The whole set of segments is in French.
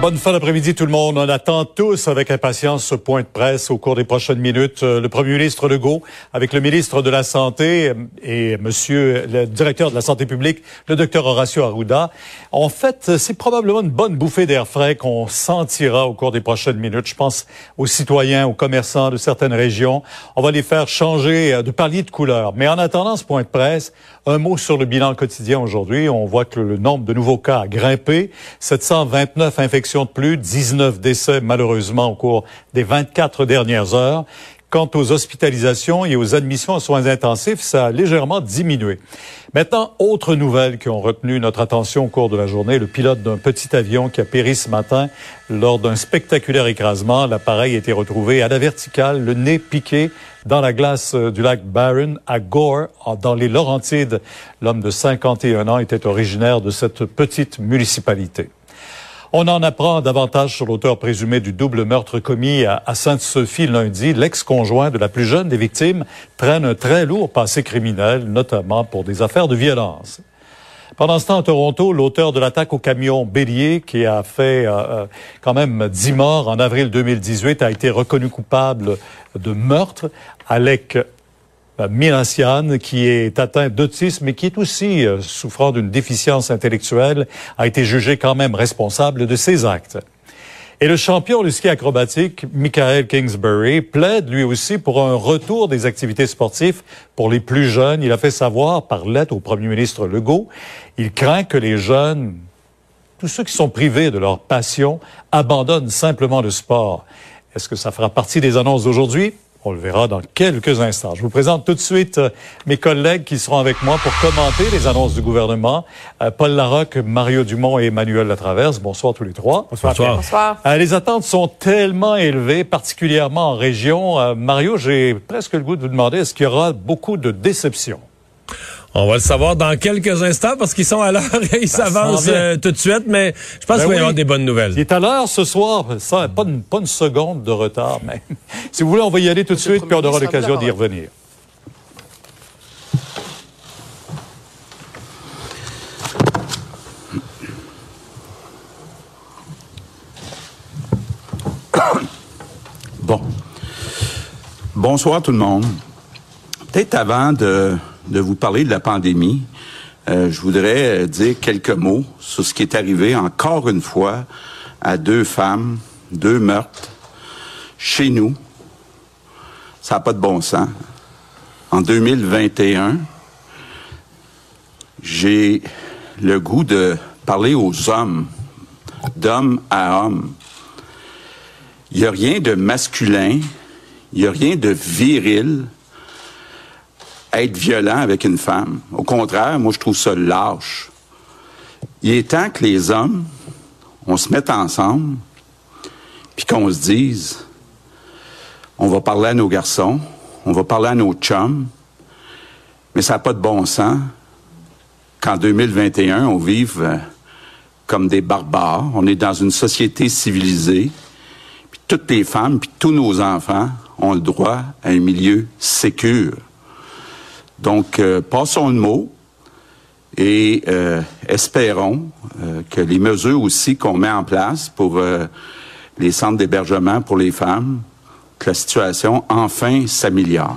Bonne fin d'après-midi tout le monde. On attend tous avec impatience ce point de presse au cours des prochaines minutes. Euh, le premier ministre Legault avec le ministre de la Santé euh, et monsieur le directeur de la Santé publique, le docteur Horacio Arruda. En fait, c'est probablement une bonne bouffée d'air frais qu'on sentira au cours des prochaines minutes. Je pense aux citoyens, aux commerçants de certaines régions. On va les faire changer euh, de palier de couleur. Mais en attendant ce point de presse, un mot sur le bilan quotidien aujourd'hui. On voit que le nombre de nouveaux cas a grimpé. 729 infections de plus, 19 décès malheureusement au cours des 24 dernières heures. Quant aux hospitalisations et aux admissions en soins intensifs, ça a légèrement diminué. Maintenant, autre nouvelle qui ont retenu notre attention au cours de la journée, le pilote d'un petit avion qui a péri ce matin lors d'un spectaculaire écrasement. L'appareil a été retrouvé à la verticale, le nez piqué dans la glace euh, du lac Barron à Gore, dans les Laurentides. L'homme de 51 ans était originaire de cette petite municipalité. On en apprend davantage sur l'auteur présumé du double meurtre commis à, Sainte-Sophie lundi. L'ex-conjoint de la plus jeune des victimes traîne un très lourd passé criminel, notamment pour des affaires de violence. Pendant ce temps, à Toronto, l'auteur de l'attaque au camion Bélier, qui a fait euh, euh, quand même dix morts en avril 2018, a été reconnu coupable de meurtre. Euh, Mirassian, qui est atteint d'autisme et qui est aussi euh, souffrant d'une déficience intellectuelle, a été jugé quand même responsable de ses actes. Et le champion du ski acrobatique, Michael Kingsbury, plaide lui aussi pour un retour des activités sportives pour les plus jeunes. Il a fait savoir par lettre au premier ministre Legault, il craint que les jeunes, tous ceux qui sont privés de leur passion, abandonnent simplement le sport. Est-ce que ça fera partie des annonces d'aujourd'hui? On le verra dans quelques instants. Je vous présente tout de suite euh, mes collègues qui seront avec moi pour commenter les annonces du gouvernement. Euh, Paul Larocque, Mario Dumont et Emmanuel Latraverse. Bonsoir tous les trois. Bonsoir. Bonsoir. Euh, les attentes sont tellement élevées, particulièrement en région. Mario, j'ai presque le goût de vous demander, est-ce qu'il y aura beaucoup de déceptions? On va le savoir dans quelques instants parce qu'ils sont à l'heure et ils s'avancent euh, tout de suite, mais je pense ben qu'il va y avoir des bonnes nouvelles. Il est à l'heure ce soir, ça, pas, une, pas une seconde de retard, mais si vous voulez, on va y aller tout de suite, puis on aura l'occasion d'y revenir. Bon. Bonsoir tout le monde. Peut-être avant de de vous parler de la pandémie, euh, je voudrais euh, dire quelques mots sur ce qui est arrivé encore une fois à deux femmes, deux meurtres, chez nous. Ça n'a pas de bon sens. En 2021, j'ai le goût de parler aux hommes, d'homme à homme. Il n'y a rien de masculin, il n'y a rien de viril être violent avec une femme. Au contraire, moi, je trouve ça lâche. Il est temps que les hommes, on se mette ensemble, puis qu'on se dise, on va parler à nos garçons, on va parler à nos chums, mais ça n'a pas de bon sens qu'en 2021, on vive euh, comme des barbares. On est dans une société civilisée, puis toutes les femmes, puis tous nos enfants ont le droit à un milieu sécure. Donc, euh, passons le mot et euh, espérons euh, que les mesures aussi qu'on met en place pour les centres d'hébergement pour les femmes, que la situation enfin s'améliore.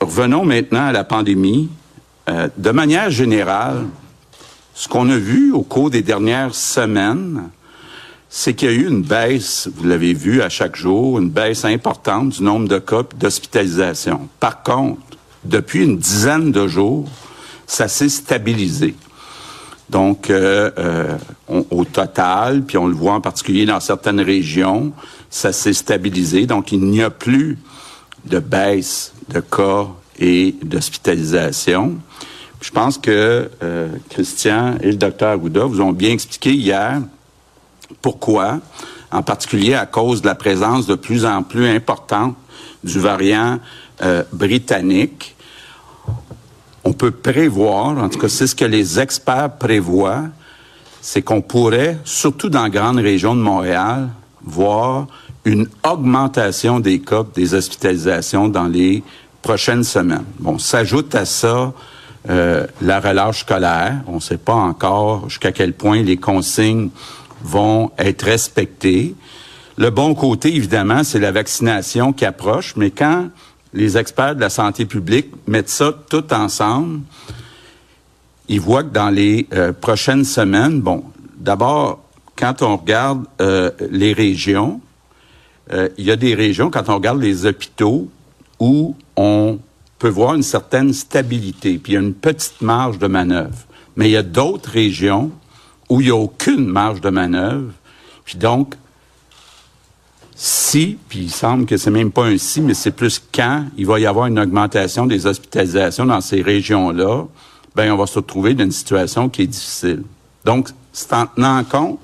Revenons maintenant à la pandémie. de manière générale, ce qu'on a vu au cours des dernières semaines, c'est qu'il y a eu une baisse, vous l'avez vu à chaque jour, une baisse importante du nombre de cas d'hospitalisation. Par contre, depuis une dizaine de jours, ça s'est stabilisé. Donc, euh, euh, au total, puis on le voit en particulier dans certaines régions, ça s'est stabilisé. Donc, il n'y a plus de baisse de cas et d'hospitalisation. Je pense que euh, Christian et le docteur Agouda vous ont bien expliqué hier pourquoi, en particulier à cause de la présence de plus en plus importante du variant euh, britannique. On peut prévoir, en tout cas c'est ce que les experts prévoient, c'est qu'on pourrait, surtout dans la grande région de Montréal, voir une augmentation des cas des hospitalisations dans les prochaines semaines. Bon, s'ajoute à ça euh, la relâche scolaire. On ne sait pas encore jusqu'à quel point les consignes vont être respectées. Le bon côté, évidemment, c'est la vaccination qui approche, mais quand les experts de la santé publique mettent ça tout ensemble, ils voient que dans les euh, prochaines semaines, bon, d'abord, quand on regarde euh, les régions, euh, il y a des régions, quand on regarde les hôpitaux, où on peut voir une certaine stabilité, puis il y a une petite marge de manœuvre. Mais il y a d'autres régions où il n'y a aucune marge de manœuvre. Puis donc, si, puis il semble que c'est même pas un si, mais c'est plus quand il va y avoir une augmentation des hospitalisations dans ces régions-là, ben on va se retrouver dans une situation qui est difficile. Donc, c'est en tenant compte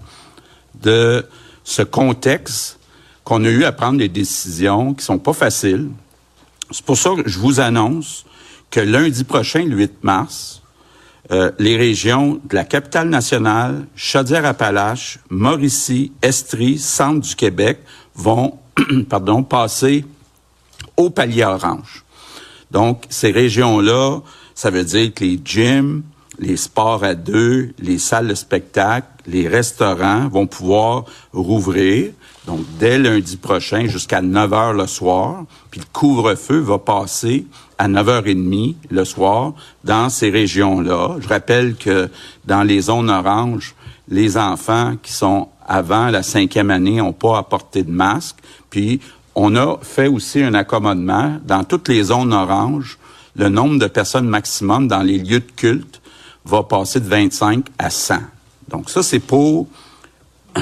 de ce contexte qu'on a eu à prendre des décisions qui sont pas faciles. C'est pour ça que je vous annonce que lundi prochain, le 8 mars, euh, les régions de la capitale nationale, Chaudière-Appalaches, Mauricie, Estrie, Centre du Québec vont pardon, passer au palier orange. Donc, ces régions-là, ça veut dire que les gyms, les sports à deux, les salles de spectacle, les restaurants vont pouvoir rouvrir. Donc, dès lundi prochain jusqu'à 9 heures le soir. Puis le couvre-feu va passer à 9h30 le soir dans ces régions-là. Je rappelle que dans les zones oranges, les enfants qui sont avant la cinquième année n'ont pas apporté de masque. Puis, on a fait aussi un accommodement dans toutes les zones oranges. Le nombre de personnes maximum dans les lieux de culte va passer de 25 à 100. Donc ça, c'est pour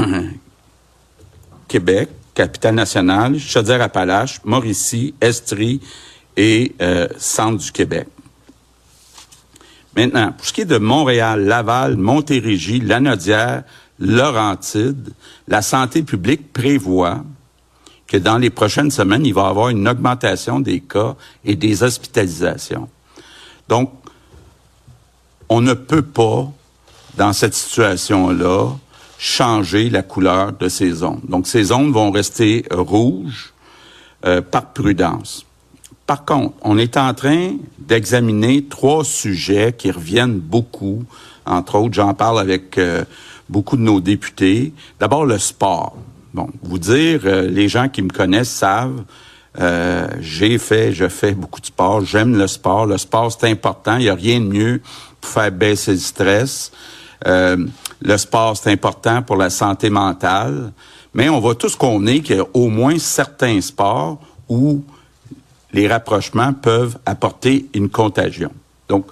Québec, capitale nationale, Chaudière-Appalaches, Mauricie, Estrie et euh, Centre du Québec. Maintenant, pour ce qui est de Montréal, Laval, Montérégie, Lanaudière, Laurentide, la santé publique prévoit que dans les prochaines semaines, il va y avoir une augmentation des cas et des hospitalisations. Donc, on ne peut pas, dans cette situation-là, changer la couleur de ces zones. Donc, ces zones vont rester rouges euh, par prudence. Par contre, on est en train d'examiner trois sujets qui reviennent beaucoup. Entre autres, j'en parle avec euh, beaucoup de nos députés. D'abord, le sport. Bon, vous dire, euh, les gens qui me connaissent savent, euh, j'ai fait, je fais beaucoup de sport, j'aime le sport. Le sport, c'est important. Il n'y a rien de mieux pour faire baisser le stress. Euh, le sport, c'est important pour la santé mentale. Mais on va tous convenir qu'il y a au moins certains sports où les rapprochements peuvent apporter une contagion. Donc,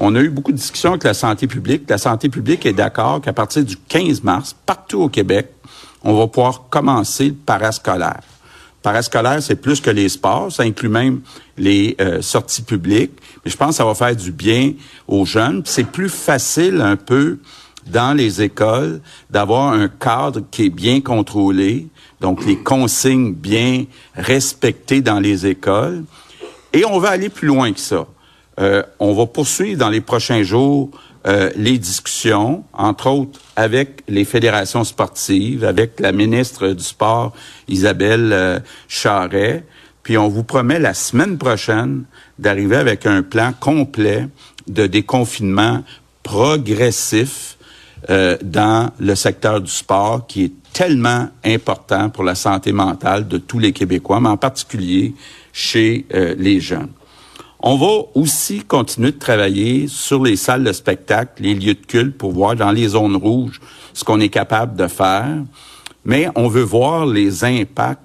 on a eu beaucoup de discussions avec la santé publique. La santé publique est d'accord qu'à partir du 15 mars, partout au Québec, on va pouvoir commencer le parascolaire. Parascolaire, c'est plus que les sports, ça inclut même les euh, sorties publiques. Mais je pense que ça va faire du bien aux jeunes. C'est plus facile un peu dans les écoles d'avoir un cadre qui est bien contrôlé, donc les consignes bien respectées dans les écoles. Et on va aller plus loin que ça. Euh, on va poursuivre dans les prochains jours euh, les discussions, entre autres avec les fédérations sportives, avec la ministre du Sport, Isabelle euh, Charret. Puis on vous promet la semaine prochaine d'arriver avec un plan complet de déconfinement progressif euh, dans le secteur du sport qui est tellement important pour la santé mentale de tous les Québécois, mais en particulier chez les jeunes. On va aussi continuer de travailler sur les salles de spectacle, les lieux de culte pour voir dans les zones rouges ce qu'on est capable de faire. Mais on veut voir les impacts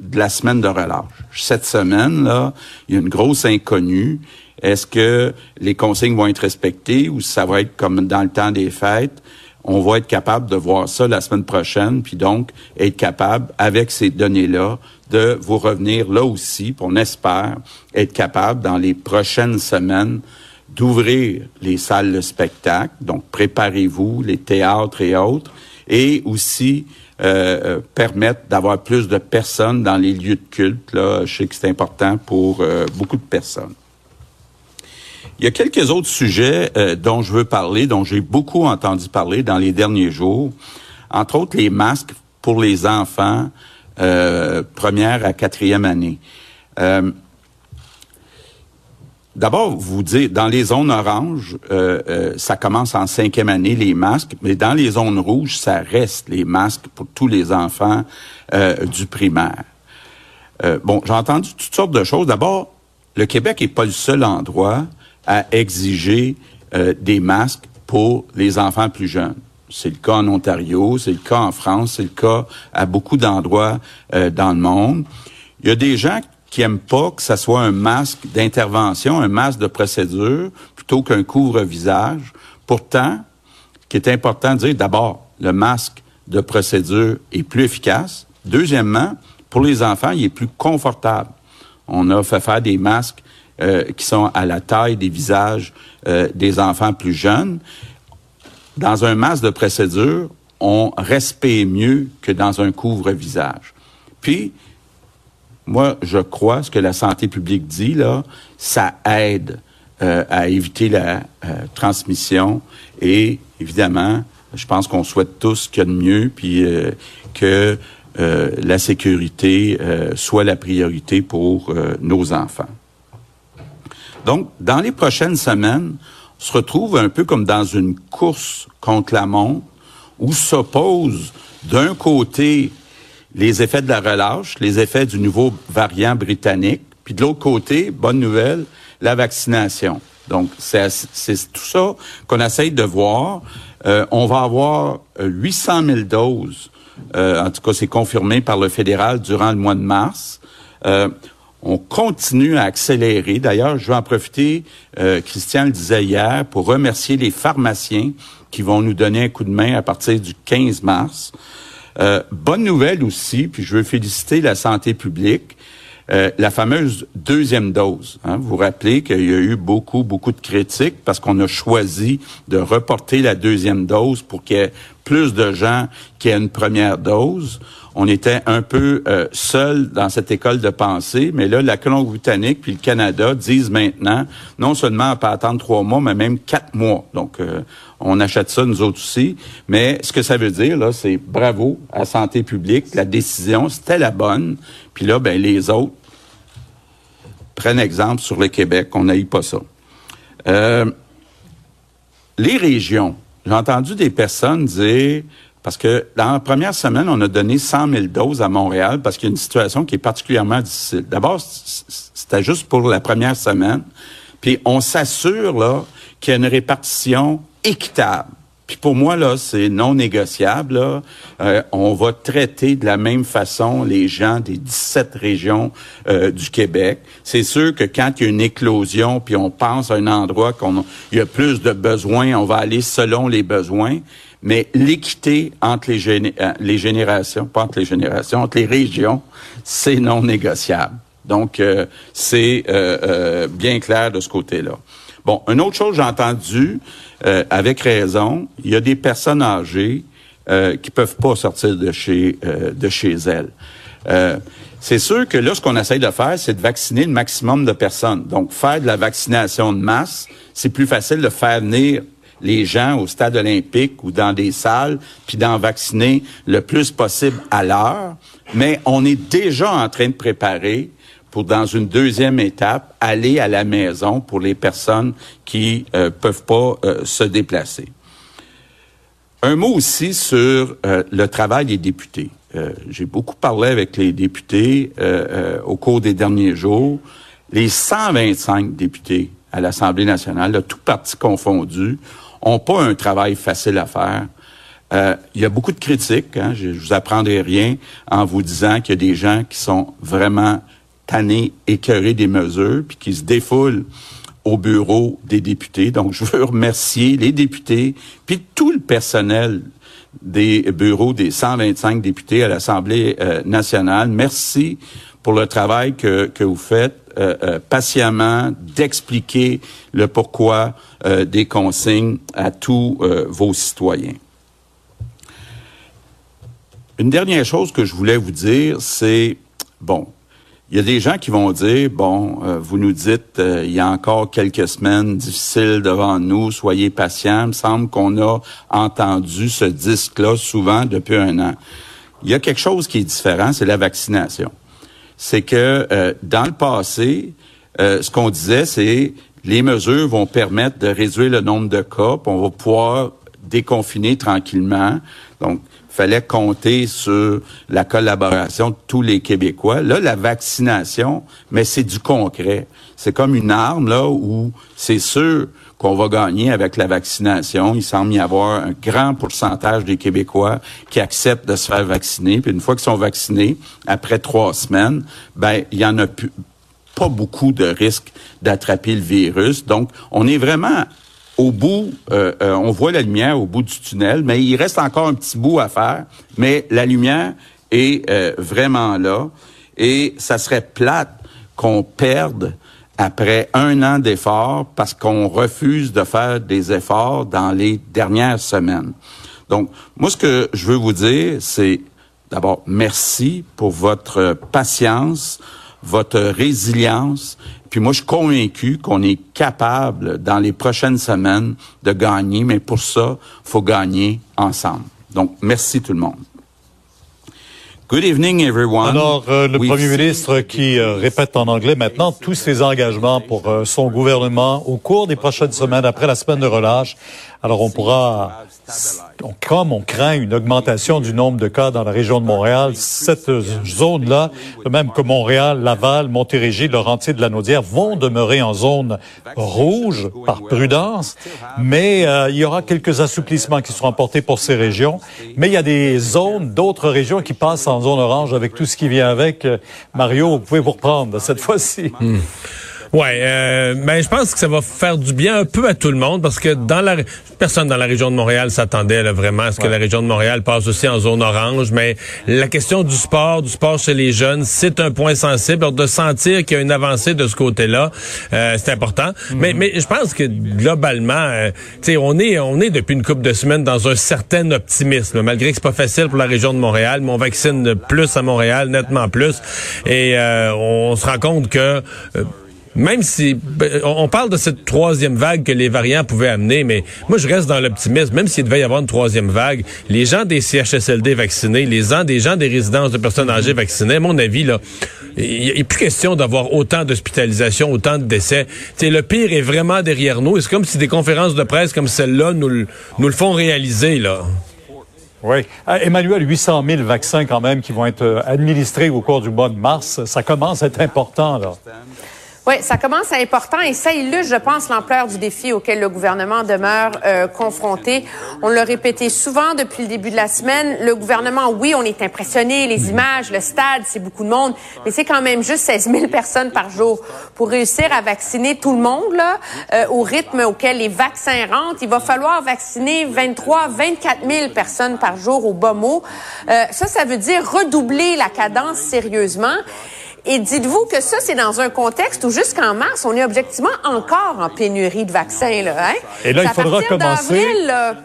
de la semaine de relâche. Cette semaine, là, il y a une grosse inconnue. Est-ce que les consignes vont être respectées ou ça va être comme dans le temps des fêtes? On va être capable de voir ça la semaine prochaine, puis donc être capable, avec ces données-là, de vous revenir là aussi, puis on espère être capable dans les prochaines semaines d'ouvrir les salles de spectacle. Donc, préparez-vous, les théâtres et autres, et aussi euh, euh, permettre d'avoir plus de personnes dans les lieux de culte. Là, je sais que c'est important pour euh, beaucoup de personnes. Il y a quelques autres sujets dont je veux parler, dont j'ai beaucoup entendu parler dans les derniers jours. Entre autres, les masques pour les enfants première à quatrième année. D'abord, vous dites, dans les zones oranges, euh, euh, ça commence en cinquième année, les masques, mais dans les zones rouges, ça reste les masques pour tous les enfants euh, du primaire. bon, j'ai entendu toutes sortes de choses. D'abord, le Québec n'est pas le seul endroit à exiger des masques pour les enfants plus jeunes. C'est le cas en Ontario, c'est le cas en France, c'est le cas à beaucoup d'endroits dans le monde. Il y a des gens qui aiment pas que ça soit un masque d'intervention, un masque de procédure, plutôt qu'un couvre-visage. Pourtant, ce qui est important de dire, d'abord, le masque de procédure est plus efficace. Deuxièmement, pour les enfants, il est plus confortable. On a fait faire des masques euh, qui sont à la taille des visages euh, des enfants plus jeunes. Dans un masque de procédure, on respire mieux que dans un couvre-visage. Puis, moi, je crois, ce que la santé publique dit, là, ça aide euh, à éviter la euh, transmission et, évidemment, je pense qu'on souhaite tous qu'il y a de mieux, puis euh, que la sécurité soit la priorité pour nos enfants. Donc, dans les prochaines semaines, on se retrouve un peu comme dans une course contre la montre où s'opposent d'un côté les effets de la relâche, les effets du nouveau variant britannique, puis de l'autre côté, bonne nouvelle, la vaccination. Donc, c'est tout ça qu'on essaye de voir. Euh, on va avoir 800 000 doses, euh, en tout cas c'est confirmé par le fédéral durant le mois de mars. Euh, on continue à accélérer. D'ailleurs, je vais en profiter, Christian le disait hier, pour remercier les pharmaciens qui vont nous donner un coup de main à partir du 15 mars. Euh, bonne nouvelle aussi, puis je veux féliciter la santé publique. Euh, la fameuse deuxième dose. Hein. Vous vous rappelez qu'il y a eu beaucoup, beaucoup de critiques parce qu'on a choisi de reporter la deuxième dose pour qu'il plus de gens qui aient une première dose. On était un peu euh, seul dans cette école de pensée, mais là, la Colombie-Britannique puis le Canada disent maintenant, non seulement on peut attendre trois mois, mais même quatre mois. Donc, euh, on achète ça nous autres aussi. Mais ce que ça veut dire, là, c'est bravo à Santé publique. La décision, c'était la bonne. Puis là, ben, les autres prennent exemple sur le Québec. On n'a eu pas ça. Euh, les régions. J'ai entendu des personnes dire, parce que dans la première semaine, on a donné 100 000 doses à Montréal parce qu'il y a une situation qui est particulièrement difficile. D'abord, c'était juste pour la première semaine. Puis on s'assure là qu'il y a une répartition équitable. Pour moi, là, c'est non négociable. Là. Euh, on va traiter de la même façon les gens des 17 régions euh, du Québec. C'est sûr que quand il y a une éclosion, puis on pense à un endroit qu'on il y a plus de besoins, on va aller selon les besoins. Mais l'équité entre les, euh, les générations, pas entre les générations, entre les régions, c'est non négociable. Donc, c'est bien clair de ce côté-là. Bon, une autre chose j'ai entendu, euh, avec raison, il y a des personnes âgées euh, qui peuvent pas sortir de chez euh, de chez elles. Euh, c'est sûr que là, ce qu'on essaye de faire, c'est de vacciner le maximum de personnes. Donc, faire de la vaccination de masse, c'est plus facile de faire venir les gens au stade olympique ou dans des salles, puis d'en vacciner le plus possible à l'heure. Mais on est déjà en train de préparer pour, dans une deuxième étape, aller à la maison pour les personnes qui euh, peuvent pas euh, se déplacer. Un mot aussi sur euh, le travail des députés. Euh, j'ai beaucoup parlé avec les députés au cours des derniers jours. Les 125 députés à l'Assemblée nationale, là, tout parti confondu, ont pas un travail facile à faire. il y a beaucoup de critiques. Hein, je, je vous apprendrai rien en vous disant qu'il y a des gens qui sont vraiment tannés, écœurés des mesures, puis qui se défoulent au bureau des députés. Donc, je veux remercier les députés, puis tout le personnel des bureaux des 125 députés à l'Assemblée euh, nationale. Merci pour le travail que, que vous faites euh, euh, patiemment, d'expliquer le pourquoi des consignes à tous vos citoyens. Une dernière chose que je voulais vous dire, c'est, bon, il y a des gens qui vont dire, bon, euh, vous nous dites, euh, il y a encore quelques semaines difficiles devant nous, soyez patients. Il me semble qu'on a entendu ce disque-là souvent depuis un an. Il y a quelque chose qui est différent, c'est la vaccination. C'est que euh, dans le passé, ce qu'on disait, c'est les mesures vont permettre de réduire le nombre de cas, puis on va pouvoir déconfiner tranquillement. Donc, fallait compter sur la collaboration de tous les Québécois. Là, la vaccination, mais c'est du concret. C'est comme une arme là où c'est sûr qu'on va gagner avec la vaccination. Il semble y avoir un grand pourcentage des Québécois qui acceptent de se faire vacciner. Puis une fois qu'ils sont vaccinés, après trois semaines, ben il y en a pas beaucoup de risques d'attraper le virus. Donc, on est vraiment au bout, euh, euh, on voit la lumière au bout du tunnel, mais il reste encore un petit bout à faire. Mais la lumière est euh, vraiment là. Et ça serait plate qu'on perde après un an d'efforts parce qu'on refuse de faire des efforts dans les dernières semaines. Donc, moi, ce que je veux vous dire, c'est d'abord merci pour votre patience, votre résilience puis moi, je suis convaincu qu'on est capable, dans les prochaines semaines, de gagner, mais pour ça, faut gagner ensemble. Donc, merci tout le monde. Good evening, everyone. Alors, euh, le premier ministre qui euh, répète en anglais maintenant tous ses engagements pour euh, son gouvernement au cours des prochaines semaines, après la semaine de relâche. Alors, on pourra comme on craint une augmentation du nombre de cas dans la région de Montréal, cette zone-là, même que Montréal, Laval, Montérégie, Laurentier de la Naudière, vont demeurer en zone rouge par prudence, mais euh, il y aura quelques assouplissements qui seront apportés pour ces régions. Mais il y a des zones, d'autres régions qui passent en zone orange avec tout ce qui vient avec. Mario, vous pouvez vous reprendre cette fois-ci. Hmm. Ouais, euh, ben je pense que ça va faire du bien un peu à tout le monde parce que dans la personne dans la région de Montréal s'attendait vraiment à ce que la région de Montréal passe aussi en zone orange, mais la question du sport, du sport chez les jeunes, c'est un point sensible. Alors, de sentir qu'il y a une avancée de ce côté-là, euh, c'est important. Mhm. Mais mais je pense que globalement, euh, tu sais, on est on est depuis une couple de semaines dans un certain optimisme, malgré que c'est pas facile pour la région de Montréal, mais on vaccine plus à Montréal, nettement plus, et euh, on se rend compte que même si ben, on parle de cette troisième vague que les variants pouvaient amener, mais moi je reste dans l'optimisme. Même s'il devait y avoir une troisième vague, les gens des CHSLD vaccinés, les gens des gens des résidences de personnes âgées vaccinées, à mon avis là, il a plus question d'avoir autant d'hospitalisations, autant de décès. T'sais, le pire est vraiment derrière nous. C'est comme si des conférences de presse comme celle-là nous, nous le font réaliser là. Oui. Ah, Emmanuel, 800 000 vaccins quand même qui vont être euh, administrés au cours du mois de mars. Ça commence à être important, là. Oui, ça commence à être important et ça illustre, je pense, l'ampleur du défi auquel le gouvernement demeure euh, confronté. On l'a répété souvent depuis le début de la semaine. Le gouvernement, oui, on est impressionné, les images, le stade, c'est beaucoup de monde, mais c'est quand même juste 16 000 personnes par jour. Pour réussir à vacciner tout le monde, là, euh, au rythme auquel les vaccins rentrent, il va falloir vacciner 23, 24 000 personnes par jour au bas mot. Euh, ça, ça veut dire redoubler la cadence sérieusement. Et dites-vous que ça, c'est dans un contexte où jusqu'en mars, on est objectivement encore en pénurie de vaccins. Là, hein? Et là, il faudra commencer.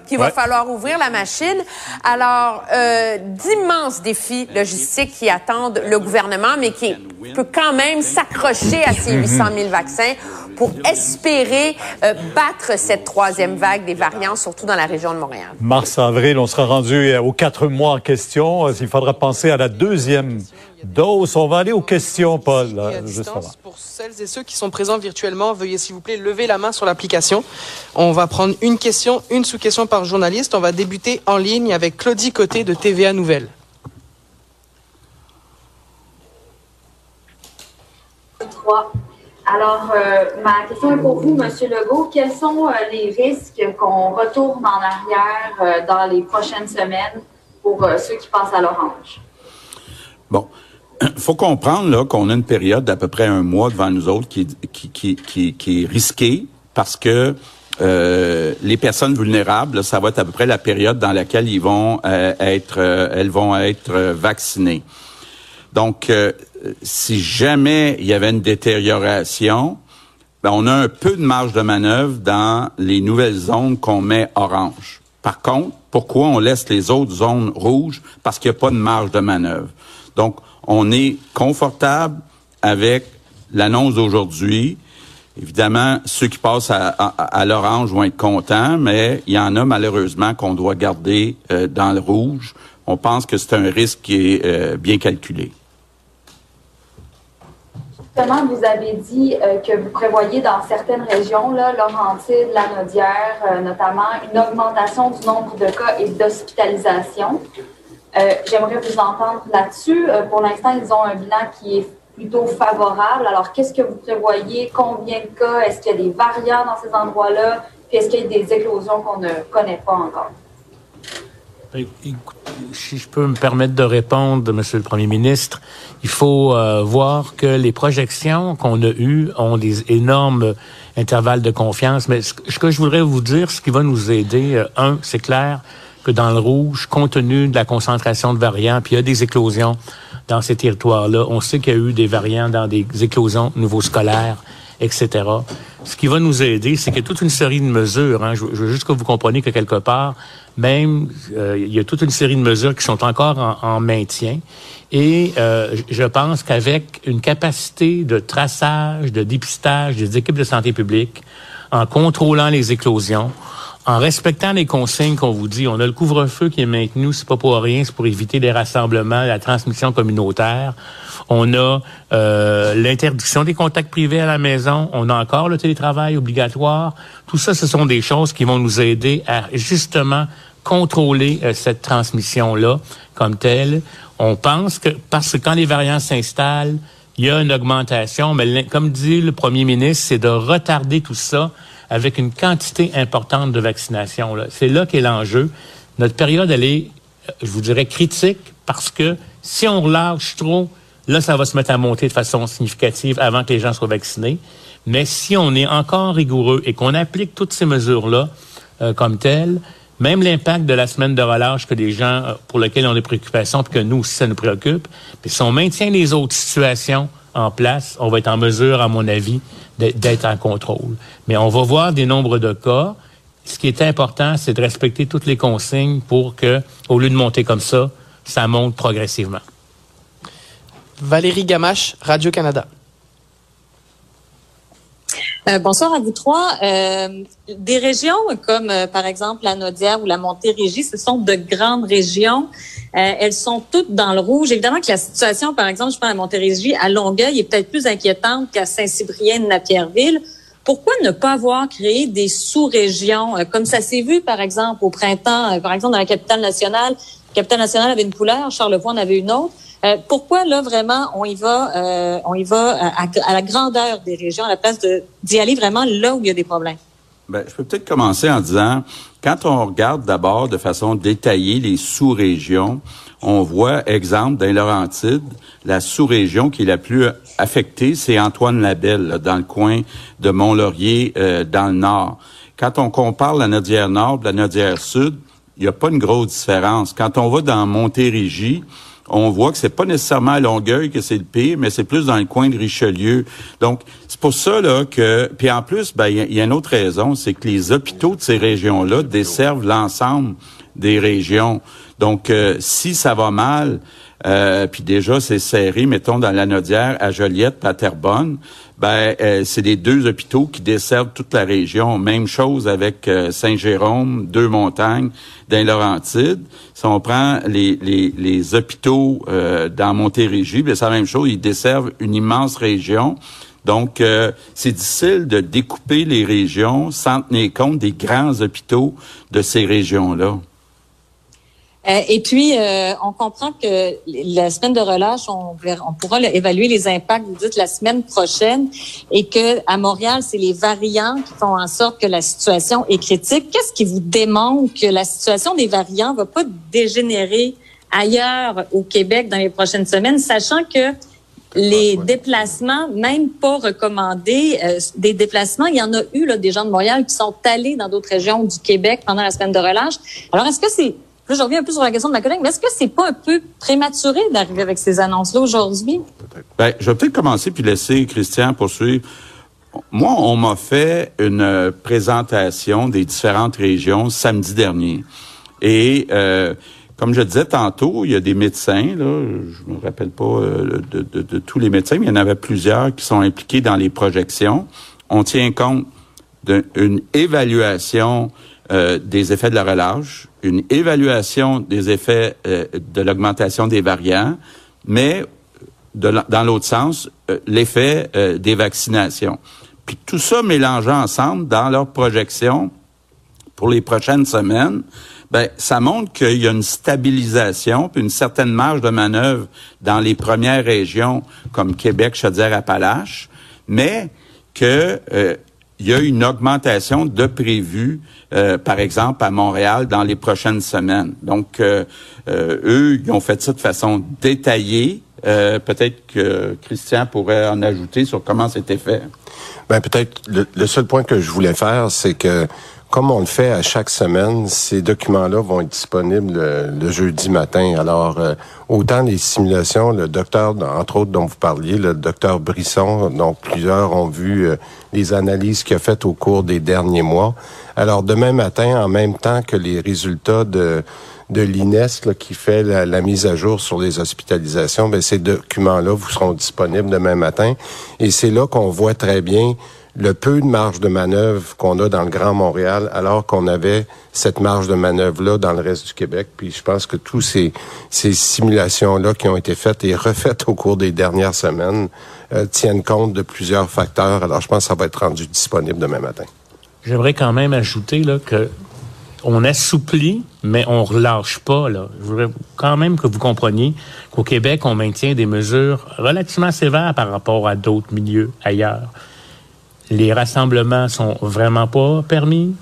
qu'il va falloir ouvrir la machine. Alors, euh, d'immenses défis logistiques qui attendent le gouvernement, mais qui peut quand même s'accrocher à ces 800 000 vaccins pour espérer euh, battre cette troisième vague des variants, surtout dans la région de Montréal. Mars-avril, on sera rendu euh, aux quatre mois en question. Il faudra penser à la deuxième dose. On va aller aux questions, Paul, juste Pour celles et ceux qui sont présents virtuellement, veuillez s'il vous plaît lever la main sur l'application. On va prendre une question, une sous-question par journaliste. On va débuter en ligne avec Claudie Côté de TVA Nouvelle. Alors, euh, ma question est pour vous, Monsieur Legault. Quels sont euh, les risques qu'on retourne en arrière euh, dans les prochaines semaines pour ceux qui passent à l'orange? Bon, faut comprendre là qu'on a une période d'à peu près un mois devant nous autres qui, qui, qui, qui, qui est risquée parce que euh, les personnes vulnérables, ça va être à peu près la période dans laquelle ils vont euh, être, euh, elles vont être vaccinées. Donc, si jamais il y avait une détérioration, ben, on a un peu de marge de manœuvre dans les nouvelles zones qu'on met orange. Par contre, pourquoi on laisse les autres zones rouges? Parce qu'il n'y a pas de marge de manœuvre. Donc, on est confortable avec l'annonce d'aujourd'hui. Évidemment, ceux qui passent à, l'orange vont être contents, mais il y en a malheureusement qu'on doit garder euh, dans le rouge. On pense que c'est un risque qui est euh, bien calculé. Justement, vous avez dit euh, que vous prévoyez dans certaines régions, là, Laurentide, Lanaudière, notamment, une augmentation du nombre de cas et d'hospitalisation. J'aimerais vous entendre là-dessus. pour l'instant, ils ont un bilan qui est plutôt favorable. Alors, qu'est-ce que vous prévoyez? Combien de cas? Est-ce qu'il y a des variants dans ces endroits-là? Puis est-ce qu'il y a des éclosions qu'on ne connaît pas encore? Ben, si je peux me permettre de répondre, Monsieur le Premier ministre, il faut euh, voir que les projections qu'on a eues ont des énormes intervalles de confiance. Mais ce, que je voudrais vous dire, ce qui va nous aider, euh, un, c'est clair que dans le rouge, compte tenu de la concentration de variants, puis il y a des éclosions dans ces territoires-là. On sait qu'il y a eu des variants dans des éclosions nouveaux scolaires, etc. Ce qui va nous aider, c'est qu'il y a toute une série de mesures. Hein. Je, veux juste que vous compreniez que quelque part, même, euh, il y a toute une série de mesures qui sont encore en, maintien. Et euh, je pense qu'avec une capacité de traçage, de dépistage des équipes de santé publique, en contrôlant les éclosions, en respectant les consignes qu'on vous dit, on a le couvre-feu qui est maintenu, c'est pas pour rien, c'est pour éviter les rassemblements, la transmission communautaire. On a euh, l'interdiction des contacts privés à la maison. On a encore le télétravail obligatoire. Tout ça, ce sont des choses qui vont nous aider à justement contrôler euh, cette transmission-là comme telle. On pense que parce que quand les variants s'installent, il y a une augmentation, mais comme dit le premier ministre, c'est de retarder tout ça avec une quantité importante de vaccination. C'est là qu'est l'enjeu. Notre période, elle est, euh, je vous dirais, critique parce que si on relâche trop, là, ça va se mettre à monter de façon significative avant que les gens soient vaccinés. Mais si on est encore rigoureux et qu'on applique toutes ces mesures-là euh, comme telles, même l'impact de la semaine de relâche que les gens euh, pour lesquels on a des préoccupations, puis que nous aussi ça nous préoccupe, puis si on maintient les autres situations en place, on va être en mesure, à mon avis, d'être en contrôle. Mais on va voir des nombres de cas. Ce qui est important, c'est de respecter toutes les consignes pour que, au lieu de monter comme ça, ça monte progressivement. Valérie Gamache, Radio-Canada. Euh, bonsoir à vous trois. Euh, des régions comme euh, par exemple la Naudière ou la Montérégie, ce sont de grandes régions. elles sont toutes dans le rouge. Évidemment que la situation, par exemple, je pense à Montérégie, à Longueuil, est peut-être plus inquiétante qu'à Saint-Cyprien, Napierville. Pourquoi ne pas avoir créé des sous-régions? Comme ça s'est vu, par exemple, au printemps, par exemple dans la capitale nationale. La capitale nationale avait une couleur, Charlevoix en avait une autre. Euh, pourquoi là vraiment on y va, euh, on y va à, la grandeur des régions à la place d'y aller vraiment là où il y a des problèmes? Ben, je peux peut-être commencer en disant, quand on regarde d'abord de façon détaillée les sous-régions, on voit, exemple, dans Laurentides, la sous-région qui est la plus affectée, c'est Antoine Labelle, dans le coin de Mont-Laurier, euh, dans le nord. Quand on compare la Nodière nord et la Nodière sud, il n'y a pas une grosse différence. Quand on va dans Montérégie, on voit que c'est pas nécessairement à Longueuil que c'est le pire, mais c'est plus dans le coin de Richelieu. Donc, c'est pour ça là que, puis en plus, ben il y, a une autre raison, c'est que les hôpitaux de ces régions-là desservent l'ensemble des régions. Donc, euh, si ça va mal, euh, puis déjà c'est serré, mettons dans la Nodière, à Joliette, à Terrebonne, ben euh, c'est les deux hôpitaux qui desservent toute la région. Même chose avec euh, Saint-Jérôme, deux montagnes, dans Laurentides. Si on prend les, les, hôpitaux euh, dans Montérégie, ben, c'est la même chose, ils desservent une immense région. Donc, c'est difficile de découper les régions sans tenir compte des grands hôpitaux de ces régions-là. Euh, et puis, euh, on comprend que la semaine de relâche, on, on pourra évaluer les impacts, vous dites, la semaine prochaine, et que à Montréal, c'est les variants qui font en sorte que la situation est critique. Qu'est-ce qui vous démontre que la situation des variants va pas dégénérer ailleurs au Québec dans les prochaines semaines, sachant que les déplacements, même pas recommandés, euh, des déplacements, il y en a eu là, des gens de Montréal qui sont allés dans d'autres régions du Québec pendant la semaine de relâche. Alors, est-ce que c'est, je reviens un peu sur la question de ma collègue, mais est-ce que c'est pas un peu prématuré d'arriver avec ces annonces-là aujourd'hui? Ben, je vais peut-être commencer puis laisser Christian poursuivre. Moi, on m'a fait une euh, présentation des différentes régions samedi dernier. Et euh, comme je disais tantôt, il y a des médecins, là, je me rappelle pas euh, de, tous les médecins, mais il y en avait plusieurs qui sont impliqués dans les projections. On tient compte d'une évaluation euh, des effets de la relâche, une évaluation des effets euh, de l'augmentation des variants, mais de, dans l'autre sens, euh, l'effet des vaccinations. Puis tout ça mélangé ensemble dans leurs projections pour les prochaines semaines, ben ça montre qu'il y a une stabilisation puis une certaine marge de manœuvre dans les premières régions comme Québec, Chaudière-Appalaches, mais que euh, il y a une augmentation de prévu, euh, par exemple, à Montréal dans les prochaines semaines. Donc, euh, eux, ils ont fait ça de façon détaillée. peut-être que Christian pourrait en ajouter sur comment c'était fait. Ben peut-être le, seul point que je voulais faire, c'est que comme on le fait à chaque semaine, ces documents-là vont être disponibles le, jeudi matin. Alors, euh, autant les simulations, le docteur, entre autres, dont vous parliez, le docteur Brisson, dont plusieurs ont vu euh, les analyses qu'il a faites au cours des derniers mois. Alors, demain matin, en même temps que les résultats de de l'INES qui fait la, mise à jour sur les hospitalisations, ben, ces documents-là vous seront disponibles demain matin. Et c'est là qu'on voit très bien le peu de marge de manœuvre qu'on a dans le Grand Montréal, alors qu'on avait cette marge de manœuvre-là dans le reste du Québec. Puis je pense que tous ces, ces simulations-là qui ont été faites et refaites au cours des dernières semaines euh, tiennent compte de plusieurs facteurs. Alors je pense que ça va être rendu disponible demain matin. J'aimerais quand même ajouter là, que on assouplit, mais on relâche pas. Je voudrais quand même que vous compreniez qu'au Québec, on maintient des mesures relativement sévères par rapport à d'autres milieux ailleurs. Les rassemblements sont vraiment pas permis.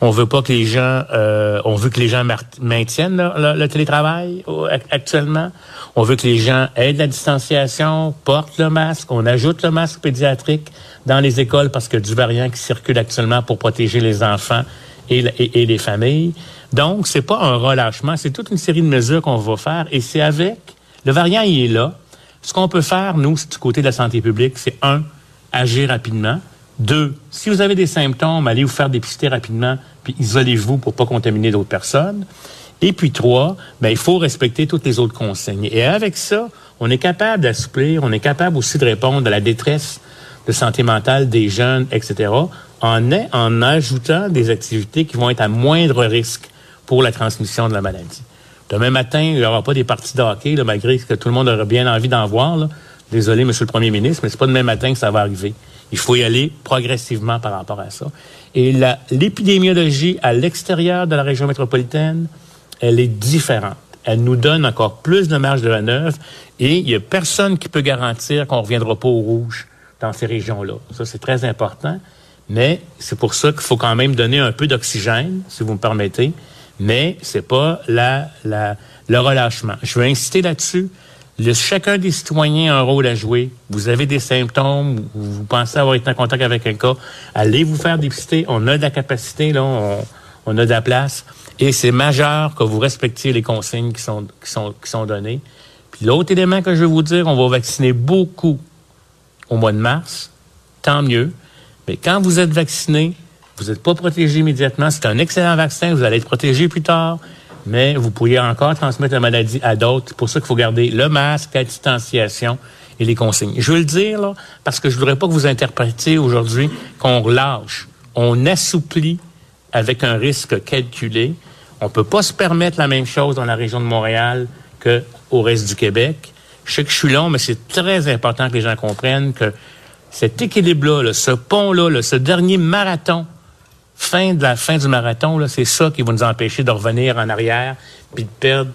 On veut pas que les gens, euh, on veut que les gens maintiennent le, télétravail actuellement. On veut que les gens aient de la distanciation, portent le masque. On ajoute le masque pédiatrique dans les écoles parce a du variant qui circule actuellement pour protéger les enfants et, et, et les familles. Donc, c'est pas un relâchement, c'est toute une série de mesures qu'on va faire et c'est avec le variant il est là. Ce qu'on peut faire, nous, du côté de la santé publique, c'est un, agir rapidement. Deux, si vous avez des symptômes, allez vous faire dépister rapidement, puis isolez-vous pour pas contaminer d'autres personnes. Et puis trois, ben, il faut respecter toutes les autres consignes. Et avec ça, on est capable d'assouplir, on est capable aussi de répondre à la détresse de santé mentale des jeunes, etc., en, ajoutant des activités qui vont être à moindre risque pour la transmission de la maladie. Demain matin, il n'y aura pas des parties de hockey, là, malgré que tout le monde aurait bien envie d'en voir. Désolé, Monsieur le Premier ministre, mais c'est pas demain matin que ça va arriver. Il faut y aller progressivement par rapport à ça. Et l'épidémiologie à l'extérieur de la région métropolitaine, elle est différente. Elle nous donne encore plus de marge de manœuvre et il n'y a personne qui peut garantir qu'on ne reviendra pas au rouge dans ces régions-là. Ça, c'est très important. Mais c'est pour ça qu'il faut quand même donner un peu d'oxygène, si vous me permettez. Mais c'est pas la, la, le relâchement. Je veux insister là-dessus. Le, chacun des citoyens a un rôle à jouer. Vous avez des symptômes, vous pensez avoir été en contact avec un cas, allez vous faire dépister. On a de la capacité, on, a de la place. Et c'est majeur que vous respectiez les consignes qui sont, qui sont, qui sont données. Puis l'autre élément que je veux vous dire, on va vacciner beaucoup au mois de mars. Tant mieux. Mais quand vous êtes vacciné, vous n'êtes pas protégé immédiatement. C'est un excellent vaccin. Vous allez être protégé plus tard mais vous pourriez encore transmettre la maladie à d'autres. C'est pour ça qu'il faut garder le masque, la distanciation et les consignes. Je veux le dire, là, parce que je voudrais pas que vous interprétiez aujourd'hui qu'on relâche. On assouplit avec un risque calculé. On peut pas se permettre la même chose dans la région de Montréal qu'au reste du Québec. Je sais que je suis long, mais c'est très important que les gens comprennent que cet équilibre-là, ce pont-là, ce dernier marathon fin de la fin du marathon, c'est ça qui va nous empêcher de revenir en arrière puis de perdre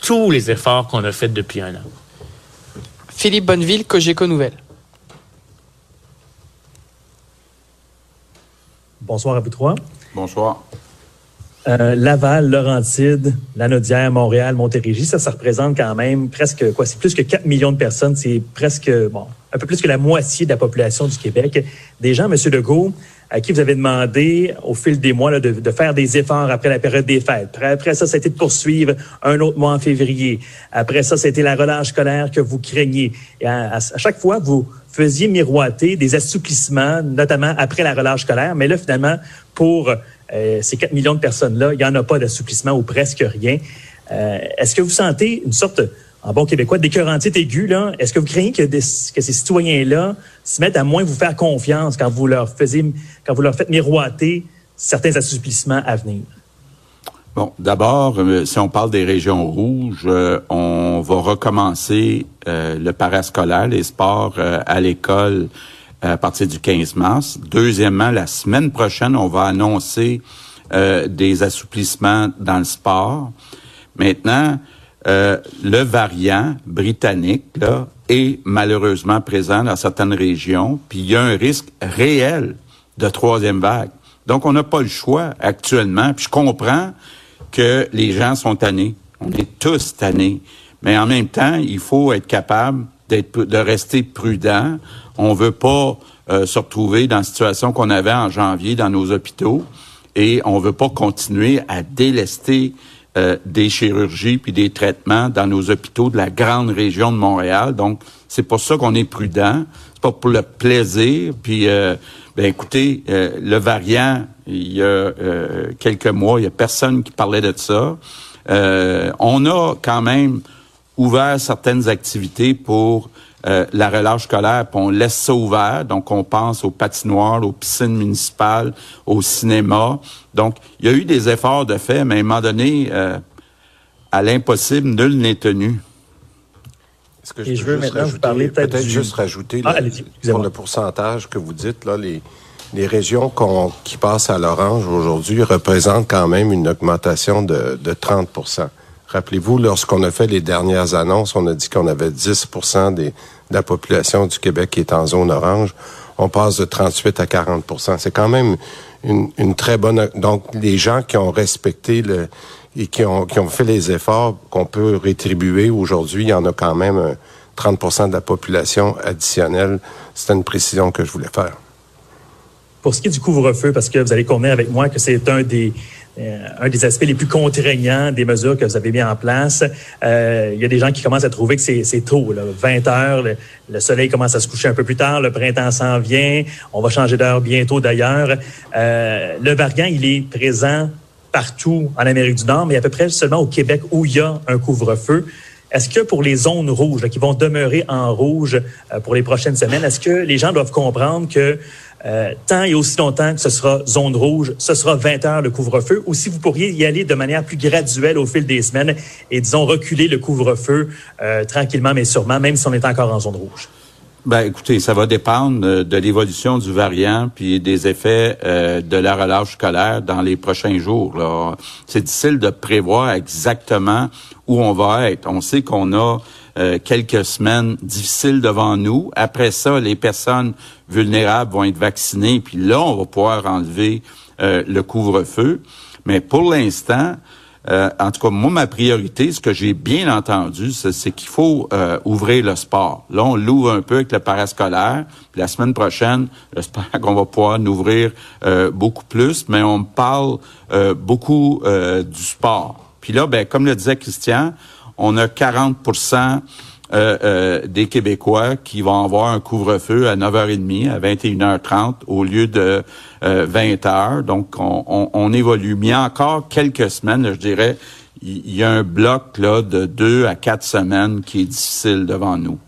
tous les efforts qu'on a faits depuis un an. Philippe Bonneville, Cogeco Nouvelle. Bonsoir à vous trois. Bonsoir. Euh, Laval, Laurentide, Lanaudière, Montréal, Montérégie, ça, ça représente quand même presque, quoi, c'est plus que 4 millions de personnes. C'est presque, bon, un peu plus que la moitié de la population du Québec. Des gens, M. Legault, à qui vous avez demandé au fil des mois de, faire des efforts après la période des fêtes. Après, après ça, été de poursuivre un autre mois en février. Après ça, c'était la relâche scolaire que vous craignez. À, chaque fois, vous faisiez miroiter des assouplissements, notamment après la relâche scolaire. Mais là, finalement, pour euh, ces 4 millions de personnes-là, il n'y en a pas d'assouplissement ou presque rien. Euh, Est-ce que vous sentez une sorte en bon québécois, d'écœurantite aiguë, là, est-ce que vous craignez que, des, que ces citoyens-là se mettent à moins vous faire confiance quand vous leur faisiez, quand vous leur faites miroiter certains assouplissements à venir? Bon, d'abord, euh, si on parle des régions rouges, euh, on va recommencer euh, le parascolaire, les sports euh, à l'école à partir du 15 mars. Deuxièmement, la semaine prochaine, on va annoncer des assouplissements dans le sport. Maintenant, euh, le variant britannique là, est malheureusement présent dans certaines régions, puis il y a un risque réel de troisième vague. Donc, on n'a pas le choix actuellement. Puis je comprends que les gens sont tannés. On est tous tannés. Mais en même temps, il faut être capable d'être, de rester prudent. On veut pas euh, se retrouver dans la situation qu'on avait en janvier dans nos hôpitaux et on veut pas continuer à délester euh, des chirurgies puis des traitements dans nos hôpitaux de la grande région de Montréal. Donc, c'est pour ça qu'on est prudent. C'est pas pour le plaisir. Puis, euh, ben écoutez, euh, le variant, il y a euh, quelques mois, il y a personne qui parlait de ça. Euh, on a quand même ouvert certaines activités pour la relâche scolaire, puis on laisse ça ouvert. Donc, on pense aux patinoires, aux piscines municipales, au cinéma. Donc, il y a eu des efforts de fait, mais à un moment donné, euh, à l'impossible, nul n'est tenu. Est-ce que je, Et je veux maintenant vous parler peut-être du... juste rajouter ah, le, pour le pourcentage que vous dites, là, les, les régions qui passent à l'orange aujourd'hui représentent quand même une augmentation de, de 30% Rappelez-vous, lorsqu'on a fait les dernières annonces, on a dit qu'on avait 10% des, de la population du Québec qui est en zone orange. On passe de 38 à 40 C'est quand même une, très bonne... Donc, les gens qui ont respecté le et qui ont, qui ont fait les efforts qu'on peut rétribuer aujourd'hui, il y en a quand même 30% de la population additionnelle. C'est une précision que je voulais faire. Pour ce qui est du couvre-feu, parce que vous allez convenir avec moi que c'est un des, euh, un des aspects les plus contraignants des mesures que vous avez mis en place. Euh, il y a des gens qui commencent à trouver que c'est tôt, là, 20 heures, le, le, soleil commence à se coucher un peu plus tard, le printemps s'en vient, on va changer d'heure bientôt d'ailleurs. Euh, le variant, il est présent partout en Amérique du Nord, mais à peu près seulement au Québec où il y a un couvre-feu. Est-ce que pour les zones rouges, là, qui vont demeurer en rouge euh, pour les prochaines semaines, est-ce que les gens doivent comprendre que euh, tant et aussi longtemps que ce sera zone rouge, ce sera 20 heures le couvre-feu, ou si vous pourriez y aller de manière plus graduelle au fil des semaines et, disons, reculer le couvre-feu euh, tranquillement mais sûrement, même si on est encore en zone rouge? Ben, écoutez, ça va dépendre de l'évolution du variant puis des effets euh, de la relâche scolaire dans les prochains jours. C'est difficile de prévoir exactement où on va être. On sait qu'on a euh, quelques semaines difficiles devant nous. Après ça, les personnes vulnérables vont être vaccinées, puis là, on va pouvoir enlever euh, le couvre-feu. Mais pour l'instant, euh, en tout cas, moi, ma priorité, ce que j'ai bien entendu, c'est qu'il faut euh, ouvrir le sport. Là, on l'ouvre un peu avec le parascolaire. La semaine prochaine, j'espère qu'on va pouvoir l'ouvrir euh, beaucoup plus, mais on parle euh, beaucoup euh, du sport. Puis là, ben, comme le disait Christian, on a 40% euh, euh, des Québécois qui vont avoir un couvre-feu à 9h30, à 21h30 au lieu de euh, 20h. Donc, on, on, on, évolue. Mais il y a encore quelques semaines, je dirais, il y a un bloc là, de deux à quatre semaines qui est difficile devant nous.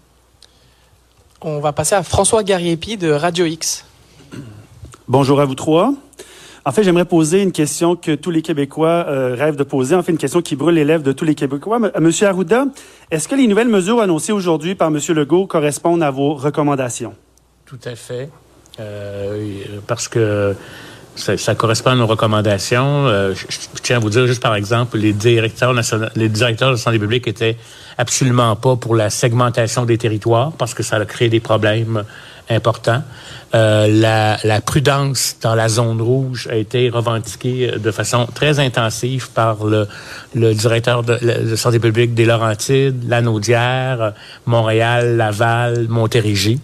On va passer à François Gariepi de Radio X. Bonjour à vous trois. En fait, j'aimerais poser une question que tous les Québécois euh, rêvent de poser. En fait, une question qui brûle les lèvres de tous les Québécois. M Monsieur Arruda, est-ce que les nouvelles mesures annoncées aujourd'hui par M. Legault correspondent à vos recommandations? Tout à fait. Euh, parce que ça, correspond à nos recommandations. Euh, je, tiens à vous dire juste par exemple, les directeurs les directeurs de santé publique étaient absolument pas pour la segmentation des territoires parce que ça a créé des problèmes important. Euh, la, prudence dans la zone rouge a été revendiquée de façon très intensive par le, le directeur de la santé publique des Laurentides, Lanaudière, Montréal, Laval, Montérégie.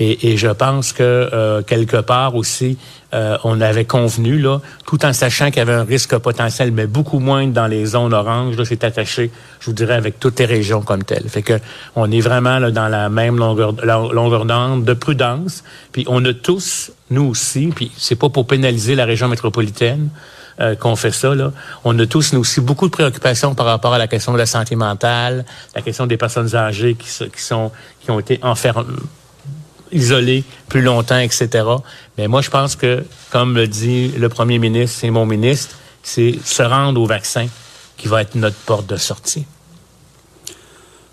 Et, et je pense que euh, quelque part aussi, euh, on avait convenu, là, tout en sachant qu'il y avait un risque potentiel, mais beaucoup moins dans les zones oranges. Là, c'est attaché, je vous dirais, avec toutes les régions comme telles. Fait que on est vraiment là, dans la même longueur, longueur d'onde de prudence. Puis on a tous, nous aussi, puis c'est pas pour pénaliser la région métropolitaine, euh, qu'on fait ça. Là. On a tous, nous aussi, beaucoup de préoccupations par rapport à la question de la santé mentale, la question des personnes âgées qui, qui sont qui ont été enfermées isolés plus longtemps, etc. Mais moi, je pense que, comme le dit le premier ministre et mon ministre, c'est se rendre au vaccin qui va être notre porte de sortie.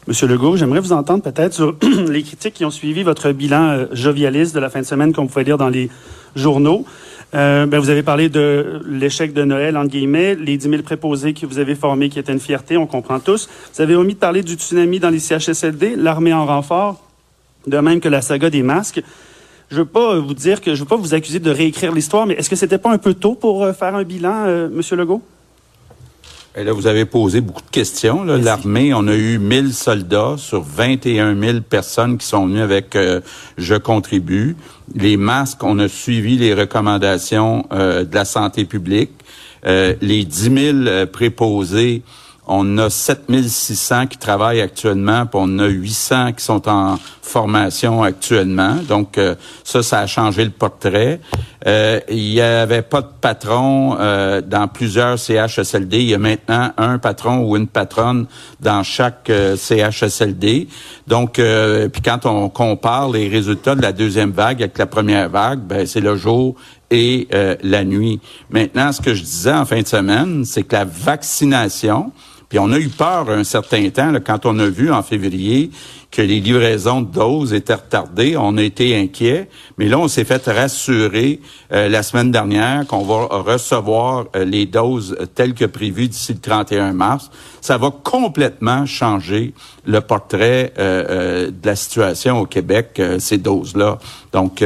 Monsieur Legault, j'aimerais vous entendre peut-être sur les critiques qui ont suivi votre bilan euh, jovialiste de la fin de semaine qu'on pouvait lire dans les journaux. Euh, ben, vous avez parlé de l'échec de Noël, entre guillemets, les 10 000 préposés que vous avez formés qui étaient une fierté, on comprend tous. Vous avez omis de parler du tsunami dans les CHSLD, l'armée en renfort de même que la saga des masques. Je veux pas vous dire que je veux pas vous accuser de réécrire l'histoire, mais est-ce que c'était pas un peu tôt pour euh, faire un bilan, euh, Monsieur Legault? Et là, vous avez posé beaucoup de questions. L'armée, on a eu 1000 soldats sur 21 000 personnes qui sont venues avec euh, Je contribue. Les masques, on a suivi les recommandations de la santé publique. les 10 000 préposés, on a 7600 qui travaillent actuellement, puis on a 800 qui sont en formation actuellement. Donc, euh, ça, ça a changé le portrait. Euh, il n'y avait pas de patron euh, dans plusieurs CHSLD. Il y a maintenant un patron ou une patronne dans chaque CHSLD. Donc, puis quand on compare les résultats de la deuxième vague avec la première vague, ben c'est le jour et la nuit. Maintenant, ce que je disais en fin de semaine, c'est que la vaccination, puis on a eu peur un certain temps, quand on a vu en février que les livraisons de doses étaient retardées, on a été inquiet. Mais là, on s'est fait rassurer euh, la semaine dernière qu'on va recevoir euh, les doses telles que prévues d'ici le 31 mars. Ça va complètement changer le portrait euh, de la situation au Québec, ces doses-là. Donc,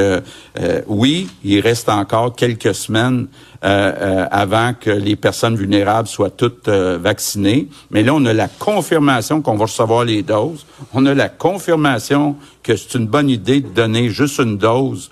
oui, il reste encore quelques semaines euh, euh, avant que les personnes vulnérables soient toutes euh, vaccinées. Mais là, on a la confirmation qu'on va recevoir les doses. On a la confirmation que c'est une bonne idée de donner juste une dose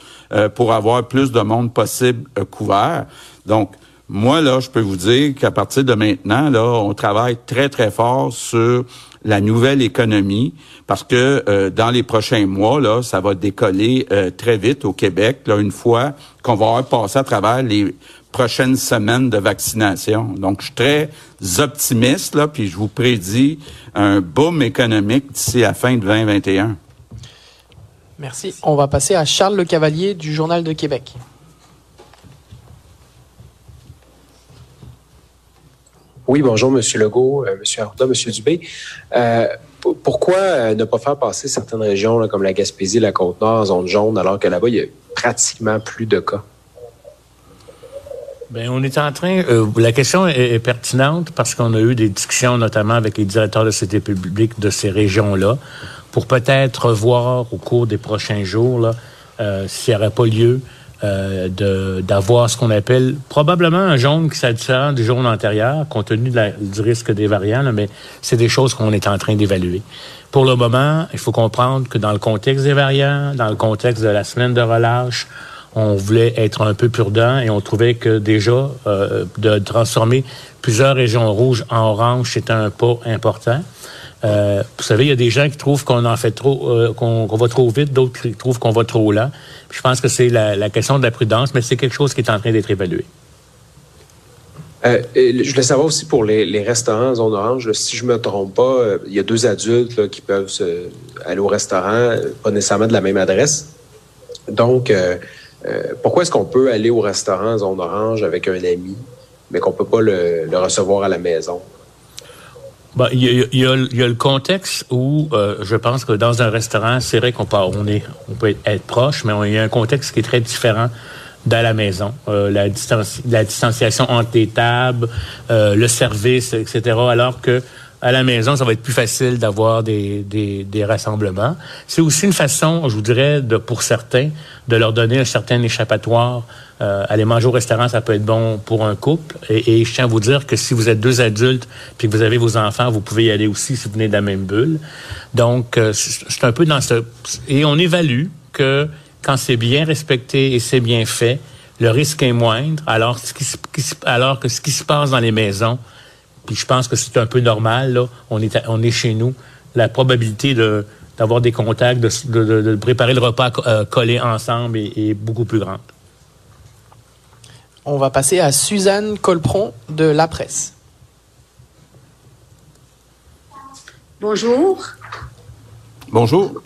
pour avoir plus de monde possible couvert. Donc, moi, là, je peux vous dire qu'à partir de maintenant, là, on travaille très, très fort sur la nouvelle économie parce que dans les prochains mois, là, ça va décoller très vite au Québec, là, une fois qu'on va avoir passé à travers les prochaines semaines de vaccination. Donc, je suis très optimiste, là, puis je vous prédis un boom économique d'ici à la fin de 2021. Merci. On va passer à Charles Le Cavalier du Journal de Québec. Oui, bonjour, M. Legault, euh, M. Arruda, M. Dubé. Euh, pourquoi euh, ne pas faire passer certaines régions comme la Gaspésie, la Côte-Nord en zone jaune, alors que là-bas, il y a pratiquement plus de cas? Bien, on est en train. Euh, la question est, pertinente parce qu'on a eu des discussions, notamment avec les directeurs de santé publique de ces régions-là, pour peut-être voir au cours des prochains jours là, euh, s'il n'y aurait pas lieu euh, d'avoir ce qu'on appelle probablement un jaune qui différent du jaune antérieur, compte tenu du risque des variants, mais c'est des choses qu'on est en train d'évaluer. Pour le moment, il faut comprendre que dans le contexte des variants, dans le contexte de la semaine de relâche, on voulait être un peu prudent et on trouvait que déjà euh, de transformer plusieurs régions rouges en orange, c'était un pas important. Euh, vous savez, il y a des gens qui trouvent qu'on en fait trop, euh, qu'on va trop vite, d'autres qui trouvent qu'on va trop lent. je pense que c'est la, question de la prudence, mais c'est quelque chose qui est en train d'être évalué. je voulais savoir aussi pour les, restaurants en zone orange, si je me trompe pas, il y a deux adultes qui peuvent aller au restaurant, pas nécessairement de la même adresse. Donc, euh, pourquoi est-ce qu'on peut aller au restaurant zone orange avec un ami, mais qu'on peut pas le, recevoir à la maison? Ben, il, y a, le contexte où euh, je pense que dans un restaurant, c'est vrai qu'on peut, être proche, mais il y a un contexte qui est très différent dans la maison. Euh, la, la distanciation entre les tables, le service, etc. Alors que à la maison, ça va être plus facile d'avoir des, des, des, rassemblements. C'est aussi une façon, je vous dirais, de, pour certains, de leur donner un certain échappatoire. Euh, aller manger au restaurant, ça peut être bon pour un couple. Et, et, je tiens à vous dire que si vous êtes deux adultes puis que vous avez vos enfants, vous pouvez y aller aussi si vous venez de la même bulle. Donc, euh, c'est un peu dans ce... Et on évalue que quand c'est bien respecté et c'est bien fait, le risque est moindre, alors, ce qui, alors que ce qui se passe dans les maisons, puis je pense que c'est un peu normal, là, on est, on est chez nous, la probabilité de d'avoir des contacts, de, de, de, préparer le repas euh, collé ensemble est, est, beaucoup plus grande. On va passer à Suzanne Colpron de La Presse. Bonjour. Bonjour.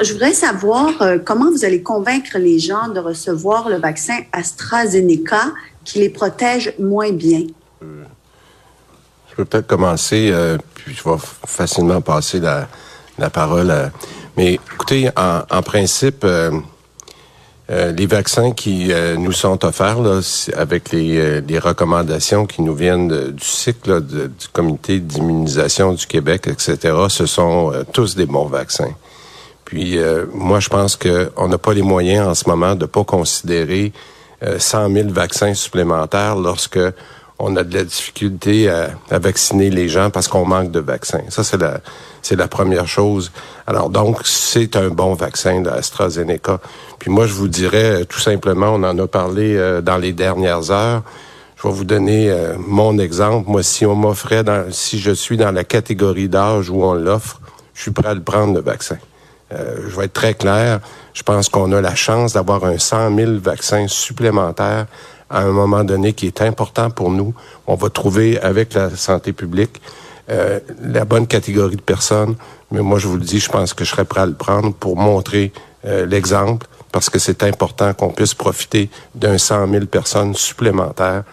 Je voudrais savoir euh, comment vous allez convaincre les gens de recevoir le vaccin AstraZeneca qui les protège moins bien? Euh, peux peut-être commencer, euh, puis je vais facilement passer la, parole. À... Mais écoutez, en, principe, euh, euh, les vaccins qui nous sont offerts avec les, recommandations qui nous viennent du cycle du comité d'immunisation du Québec, etc., ce sont tous des bons vaccins. Puis euh, moi, je pense qu'on n'a pas les moyens en ce moment de pas considérer euh, 100 000 vaccins supplémentaires lorsque on a de la difficulté à, à vacciner les gens parce qu'on manque de vaccins. Ça, c'est la, c'est la première chose. Alors donc, c'est un bon vaccin, l'AstraZeneca. Puis moi, je vous dirais tout simplement, on en a parlé euh, dans les dernières heures. Je vais vous donner euh, mon exemple. Moi, si on m'offrait, dans, si je suis dans la catégorie d'âge où on l'offre, je suis prêt à le prendre, le vaccin. Euh, je vais être très clair. Je pense qu'on a la chance d'avoir un 100 000 vaccins supplémentaires à un moment donné qui est important pour nous. On va trouver avec la santé publique euh, la bonne catégorie de personnes. Mais moi, je vous le dis, je pense que je serais prêt à le prendre pour montrer euh, l'exemple parce que c'est important qu'on puisse profiter d'un 100 000 personnes supplémentaires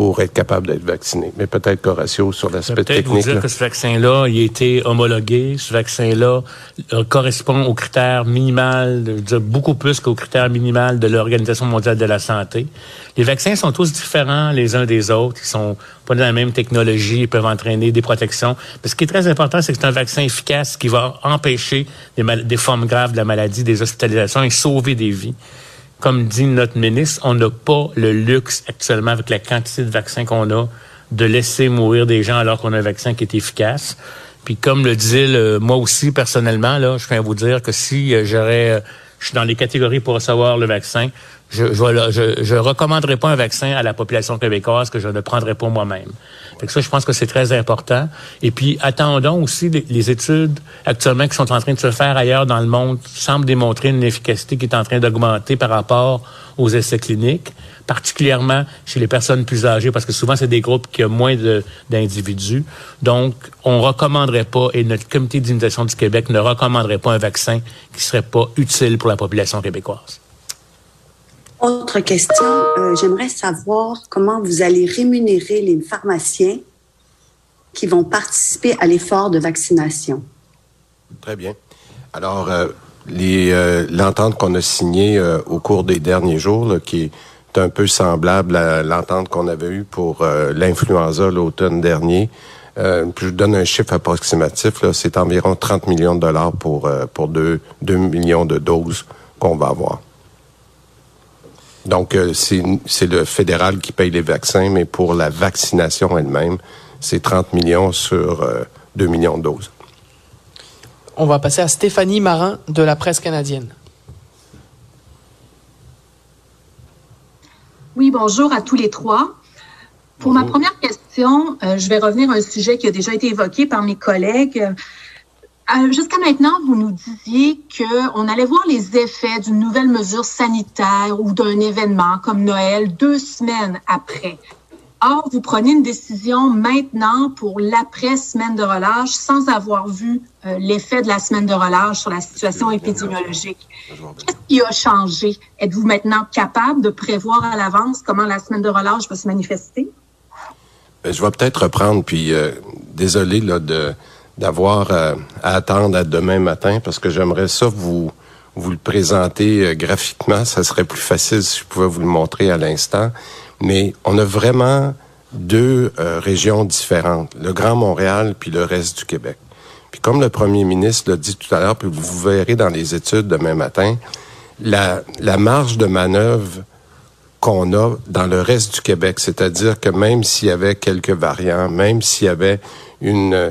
pour être capable d'être vacciné. Mais peut-être qu'Horatio, sur l'aspect technique... Vous dire que ce vaccin-là, il a été homologué. Ce vaccin-là euh, correspond aux critères minimaux, beaucoup plus qu'aux critères minimaux de l'Organisation mondiale de la santé. Les vaccins sont tous différents les uns des autres. Ils sont pas de la même technologie. Ils peuvent entraîner des protections. Mais ce qui est très important, c'est que c'est un vaccin efficace qui va empêcher des, des formes graves de la maladie, des hospitalisations et sauver des vies comme dit notre ministre, on n'a pas le luxe actuellement avec la quantité de vaccins qu'on a de laisser mourir des gens alors qu'on a un vaccin qui est efficace. Puis comme le disait le, moi aussi personnellement, là, je viens vous dire que si euh, j'aurais, euh, je suis dans les catégories pour recevoir le vaccin, je, je, je, je recommanderais pas un vaccin à la population québécoise que je ne prendrais pas moi-même. Que ça, je pense que c'est très important. Et puis, attendons aussi les, les, études actuellement qui sont en train de se faire ailleurs dans le monde semblent démontrer une efficacité qui est en train d'augmenter par rapport aux essais cliniques, particulièrement chez les personnes plus âgées, parce que souvent, c'est des groupes qui ont moins d'individus. Donc, on recommanderait pas, et notre comité d'immunisation du Québec ne recommanderait pas un vaccin qui serait pas utile pour la population québécoise. Autre question, euh, j'aimerais savoir comment vous allez rémunérer les pharmaciens qui vont participer à l'effort de vaccination. Très bien. Alors, euh, l'entente euh, qu'on a signée euh, au cours des derniers jours, qui est un peu semblable à l'entente qu'on avait eue pour euh, l'influenza l'automne dernier, je donne un chiffre approximatif, c'est environ 30 millions de dollars pour, pour 2, 2 millions de doses qu'on va avoir. Donc, euh, c'est le fédéral qui paye les vaccins, mais pour la vaccination elle-même, c'est 30 millions sur euh, 2 millions de doses. On va passer à Stéphanie Marin de la presse canadienne. Oui, bonjour à tous les trois. Pour bonjour. ma première question, euh, je vais revenir à un sujet qui a déjà été évoqué par mes collègues. Euh, Jusqu'à maintenant, vous nous disiez qu'on allait voir les effets d'une nouvelle mesure sanitaire ou d'un événement comme Noël deux semaines après. Or, vous prenez une décision maintenant pour l'après-semaine de relâche sans avoir vu euh, l'effet de la semaine de relâche sur la situation épidémiologique. Qu'est-ce qui a changé? Êtes-vous maintenant capable de prévoir à l'avance comment la semaine de relâche va se manifester? Ben, je vais peut-être reprendre, puis euh, désolé là, de d'avoir euh, à attendre à demain matin parce que j'aimerais ça vous vous le présenter euh, graphiquement. Ça serait plus facile si je pouvais vous le montrer à l'instant. Mais on a vraiment deux régions différentes, le Grand Montréal puis le reste du Québec. Puis comme le premier ministre l'a dit tout à l'heure, puis vous verrez dans les études demain matin, la, la marge de manœuvre qu'on a dans le reste du Québec, c'est-à-dire que même s'il y avait quelques variants, même s'il y avait une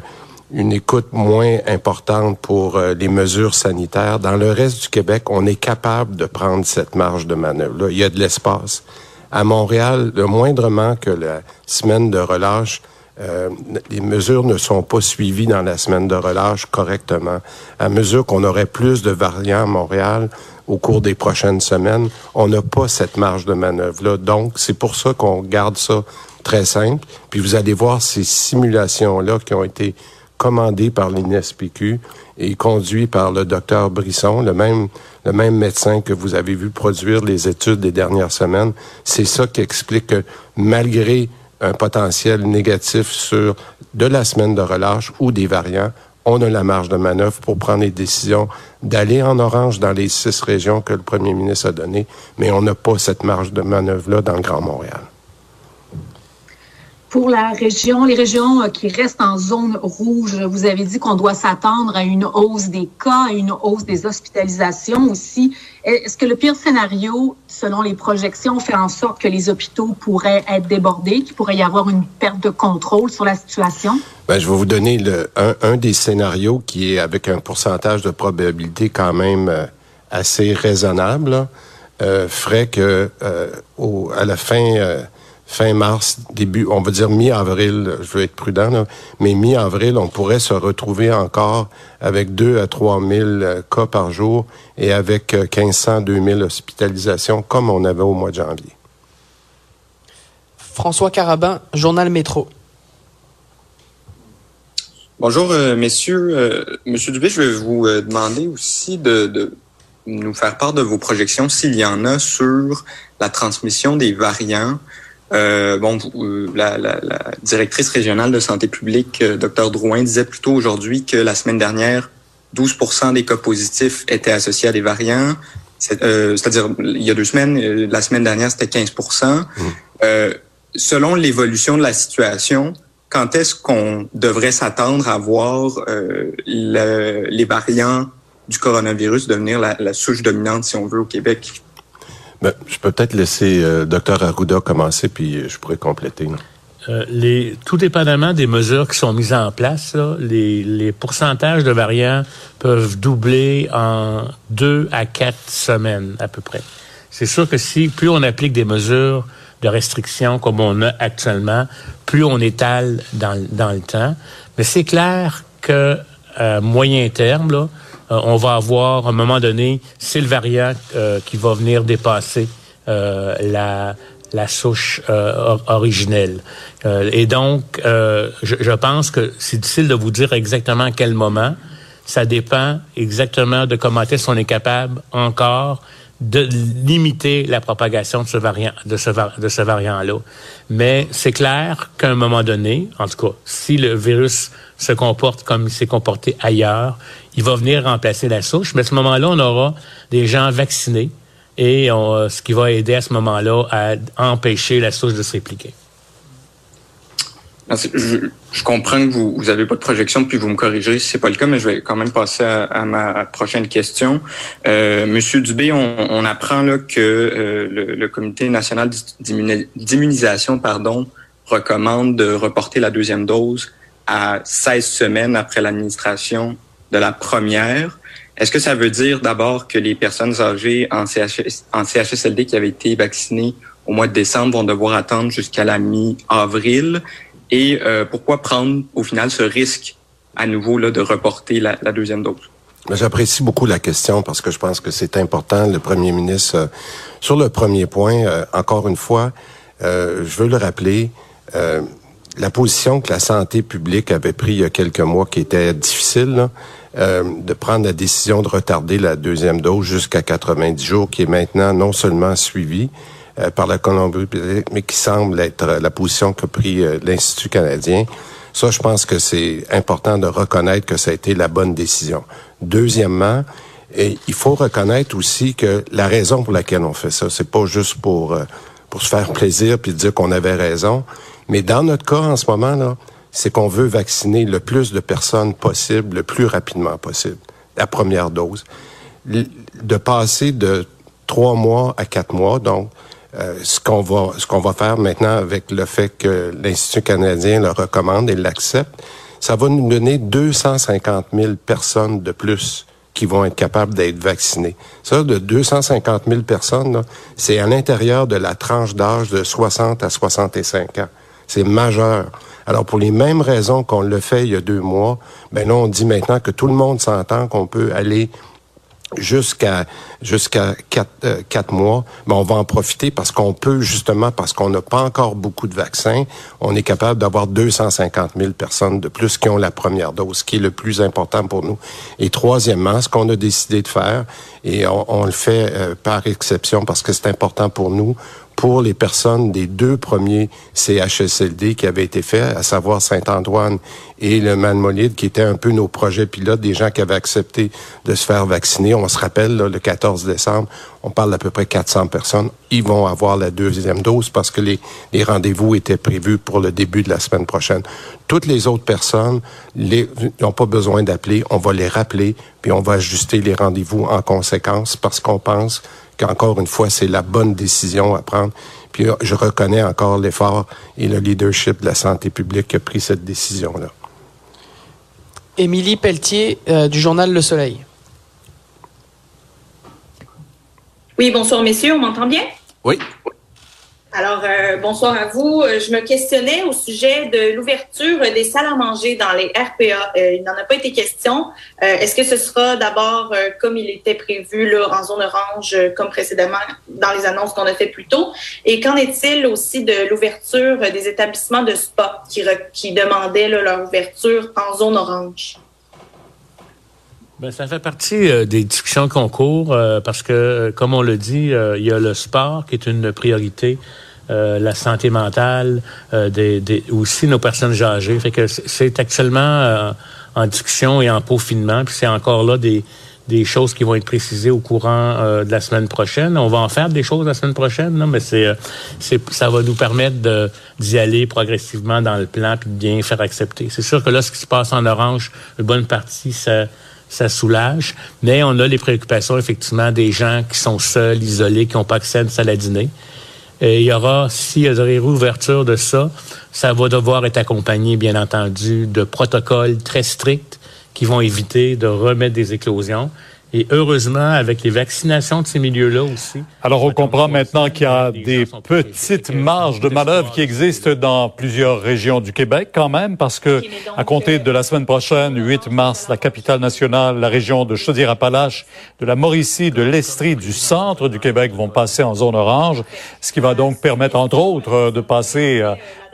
une écoute moins importante pour euh, les mesures sanitaires, dans le reste du Québec, on est capable de prendre cette marge de manœuvre. Là, il y a de l'espace. À Montréal, le moindrement que la semaine de relâche, euh, les mesures ne sont pas suivies dans la semaine de relâche correctement. À mesure qu'on aurait plus de variants à Montréal au cours des prochaines semaines, on n'a pas cette marge de manœuvre-là. Donc, c'est pour ça qu'on garde ça très simple. Puis vous allez voir ces simulations-là qui ont été commandées par l'INSPQ et conduites par le docteur Brisson, le même, le même médecin que vous avez vu produire les études des dernières semaines. C'est ça qui explique que malgré un potentiel négatif sur de la semaine de relâche ou des variants, on a la marge de manœuvre pour prendre les décisions d'aller en orange dans les six régions que le premier ministre a données, mais on n'a pas cette marge de manœuvre-là dans le Grand Montréal. Pour la région, les régions euh, qui restent en zone rouge, vous avez dit qu'on doit s'attendre à une hausse des cas, à une hausse des hospitalisations aussi. Est-ce que le pire scénario, selon les projections, fait en sorte que les hôpitaux pourraient être débordés, qu'il pourrait y avoir une perte de contrôle sur la situation? Ben, je vais vous donner le, un, des scénarios qui est avec un pourcentage de probabilité quand même euh, assez raisonnable, euh, ferait que euh, au, à la fin euh, fin mars, début, on va dire mi-avril, je veux être prudent, mais mi-avril, on pourrait se retrouver encore avec 2 à 3 000 euh, cas par jour et avec 1500, 2000 hospitalisations comme on avait au mois de janvier. François Carabin, Journal Métro. Bonjour, euh, messieurs. Euh, Monsieur Dubé, je vais vous demander aussi de, de, nous faire part de vos projections, s'il y en a, sur la transmission des variants euh, bon, euh, la, la, la, directrice régionale de santé publique, euh, Dr Drouin, disait plutôt aujourd'hui que la semaine dernière, 12% des cas positifs étaient associés à des variants. C'est-à-dire, il y a deux semaines, la semaine dernière, c'était 15 mmh. Selon l'évolution de la situation, quand est-ce qu'on devrait s'attendre à voir les variants du coronavirus devenir la, la souche dominante, si on veut, au Québec? Ben, je peux peut-être laisser euh, Dr Arruda commencer, puis euh, je pourrais compléter. Euh, les, tout dépendamment des mesures qui sont mises en place, là, les, les pourcentages de variants peuvent doubler en deux à quatre semaines à peu près. C'est sûr que si plus on applique des mesures de restriction comme on a actuellement, plus on étale dans, dans le temps. Mais c'est clair que à moyen terme, là, euh, on va avoir à un moment donné, c'est le variant euh, qui va venir dépasser euh, la, la souche originelle. et donc, je, je, pense que c'est difficile de vous dire exactement à quel moment. Ça dépend exactement de comment est-ce qu'on est capable encore de limiter la propagation de ce variant, de ce, de ce variant-là. Mais c'est clair qu'à un moment donné, en tout cas, si le virus se comporte comme il s'est comporté ailleurs, il va venir remplacer la souche. Mais à ce moment-là, on aura des gens vaccinés et ce qui va aider à ce moment-là à empêcher la souche de se répliquer. Je, je, comprends que vous vous avez pas de projection, puis vous me corrigerez si c'est pas le cas, mais je vais quand même passer à, ma prochaine question. Euh, Monsieur Dubé, on, on, apprend là que euh, le, le, Comité national d'immunisation, pardon, recommande de reporter la deuxième dose à 16 semaines après l'administration de la première. Est-ce que ça veut dire d'abord que les personnes âgées en, CH, en CHSLD qui avaient été vaccinées au mois de décembre vont devoir attendre jusqu'à la mi-avril? Et euh, pourquoi prendre au final ce risque à nouveau là, de reporter la, la deuxième dose? J'apprécie beaucoup la question parce que je pense que c'est important. Le premier ministre, euh, sur le premier point, euh, encore une fois, je veux le rappeler, la position que la santé publique avait pris il y a quelques mois, qui était difficile, de prendre la décision de retarder la deuxième dose jusqu'à 90 jours, qui est maintenant non seulement suivie, euh, par la Colombie-Britannique, mais qui semble être la position qu'a pris euh, l'Institut canadien. Ça, je pense que c'est important de reconnaître que ça a été la bonne décision. Deuxièmement, il faut reconnaître aussi que la raison pour laquelle on fait ça, c'est pas juste pour euh, pour se faire plaisir puis dire qu'on avait raison, Mais dans notre cas, en ce moment, là, c'est qu'on veut vacciner le plus de personnes possible, le plus rapidement possible. La première dose. De passer de trois mois à quatre mois, donc, euh, ce qu'on va ce qu'on va faire maintenant avec le fait que l'Institut canadien le recommande et l'accepte, ça va nous donner 250 000 personnes de plus qui vont être capables d'être vaccinées. Ça, de 250 000 personnes, c'est à l'intérieur de la tranche d'âge de 60 à 65 ans. C'est majeur. Alors, pour les mêmes raisons qu'on le fait il y a deux mois, ben là, on dit maintenant que tout le monde s'entend qu'on peut aller jusqu'à jusqu'à quatre, euh, quatre mois, mais on va en profiter parce qu'on peut justement parce qu'on n'a pas encore beaucoup de vaccins, on est capable d'avoir 250 000 personnes de plus qui ont la première dose, ce qui est le plus important pour nous. Et troisièmement, ce qu'on a décidé de faire, et on, le fait euh, par exception parce que c'est important pour nous, pour les personnes des deux premiers CHSLD qui avaient été faits, à savoir Saint-Antoine et le Manmolide, qui étaient un peu nos projets pilotes, des gens qui avaient accepté de se faire vacciner. On se rappelle, le 14 décembre, on parle d'à peu près 400 personnes. Ils vont avoir la deuxième dose parce que les, les rendez-vous étaient prévus pour le début de la semaine prochaine. Toutes les autres personnes n'ont pas besoin d'appeler. On va les rappeler, puis on va ajuster les rendez-vous en conséquence parce qu'on pense qu'encore une fois, c'est la bonne décision à prendre. Puis euh, je reconnais encore l'effort et le leadership de la santé publique qui a pris cette décision-là. Émilie Pelletier euh, du journal Le Soleil. Oui, bonsoir messieurs, on m'entend bien? Oui. Alors, euh, bonsoir à vous. Euh, je me questionnais au sujet de l'ouverture des salles à manger dans les RPA. Euh, il n'en a pas été question. Est-ce que ce sera d'abord comme il était prévu là, en zone orange, comme précédemment dans les annonces qu'on a fait plus tôt? Et qu'en est-il aussi de l'ouverture des établissements de spa qui, qui demandaient leur ouverture en zone orange? Ben, ça fait partie des discussions qu'on court parce que, comme on le dit, il y a le sport qui est une priorité euh, la santé mentale, euh, des, des, aussi nos personnes âgées. Fait que c'est actuellement euh, en discussion et en peaufinement. Puis c'est encore là des, des choses qui vont être précisées au courant de la semaine prochaine. On va en faire des choses la semaine prochaine, non? mais c'est, c'est ça va nous permettre d'y aller progressivement dans le plan puis de bien faire accepter. C'est sûr que là, ce qui se passe en orange, une bonne partie, ça ça soulage, mais on a les préoccupations effectivement des gens qui sont seuls, isolés, qui n'ont pas accès à une salle dîner. Et il y aura, s'il y a des réouverture de ça, ça va devoir être accompagné, bien entendu, de protocoles très stricts qui vont éviter de remettre des éclosions. Et heureusement, avec les vaccinations de ces milieux-là aussi. Alors, on comprend maintenant qu'il y a des petites marges de manœuvre qui existent dans plusieurs régions du Québec quand même, parce que à compter de la semaine prochaine, 8 mars, la capitale nationale, la région de Chaudière-Appalaches, de la Mauricie, de l'Estrie, du centre du Québec vont passer en zone orange, ce qui va donc permettre, entre autres, de passer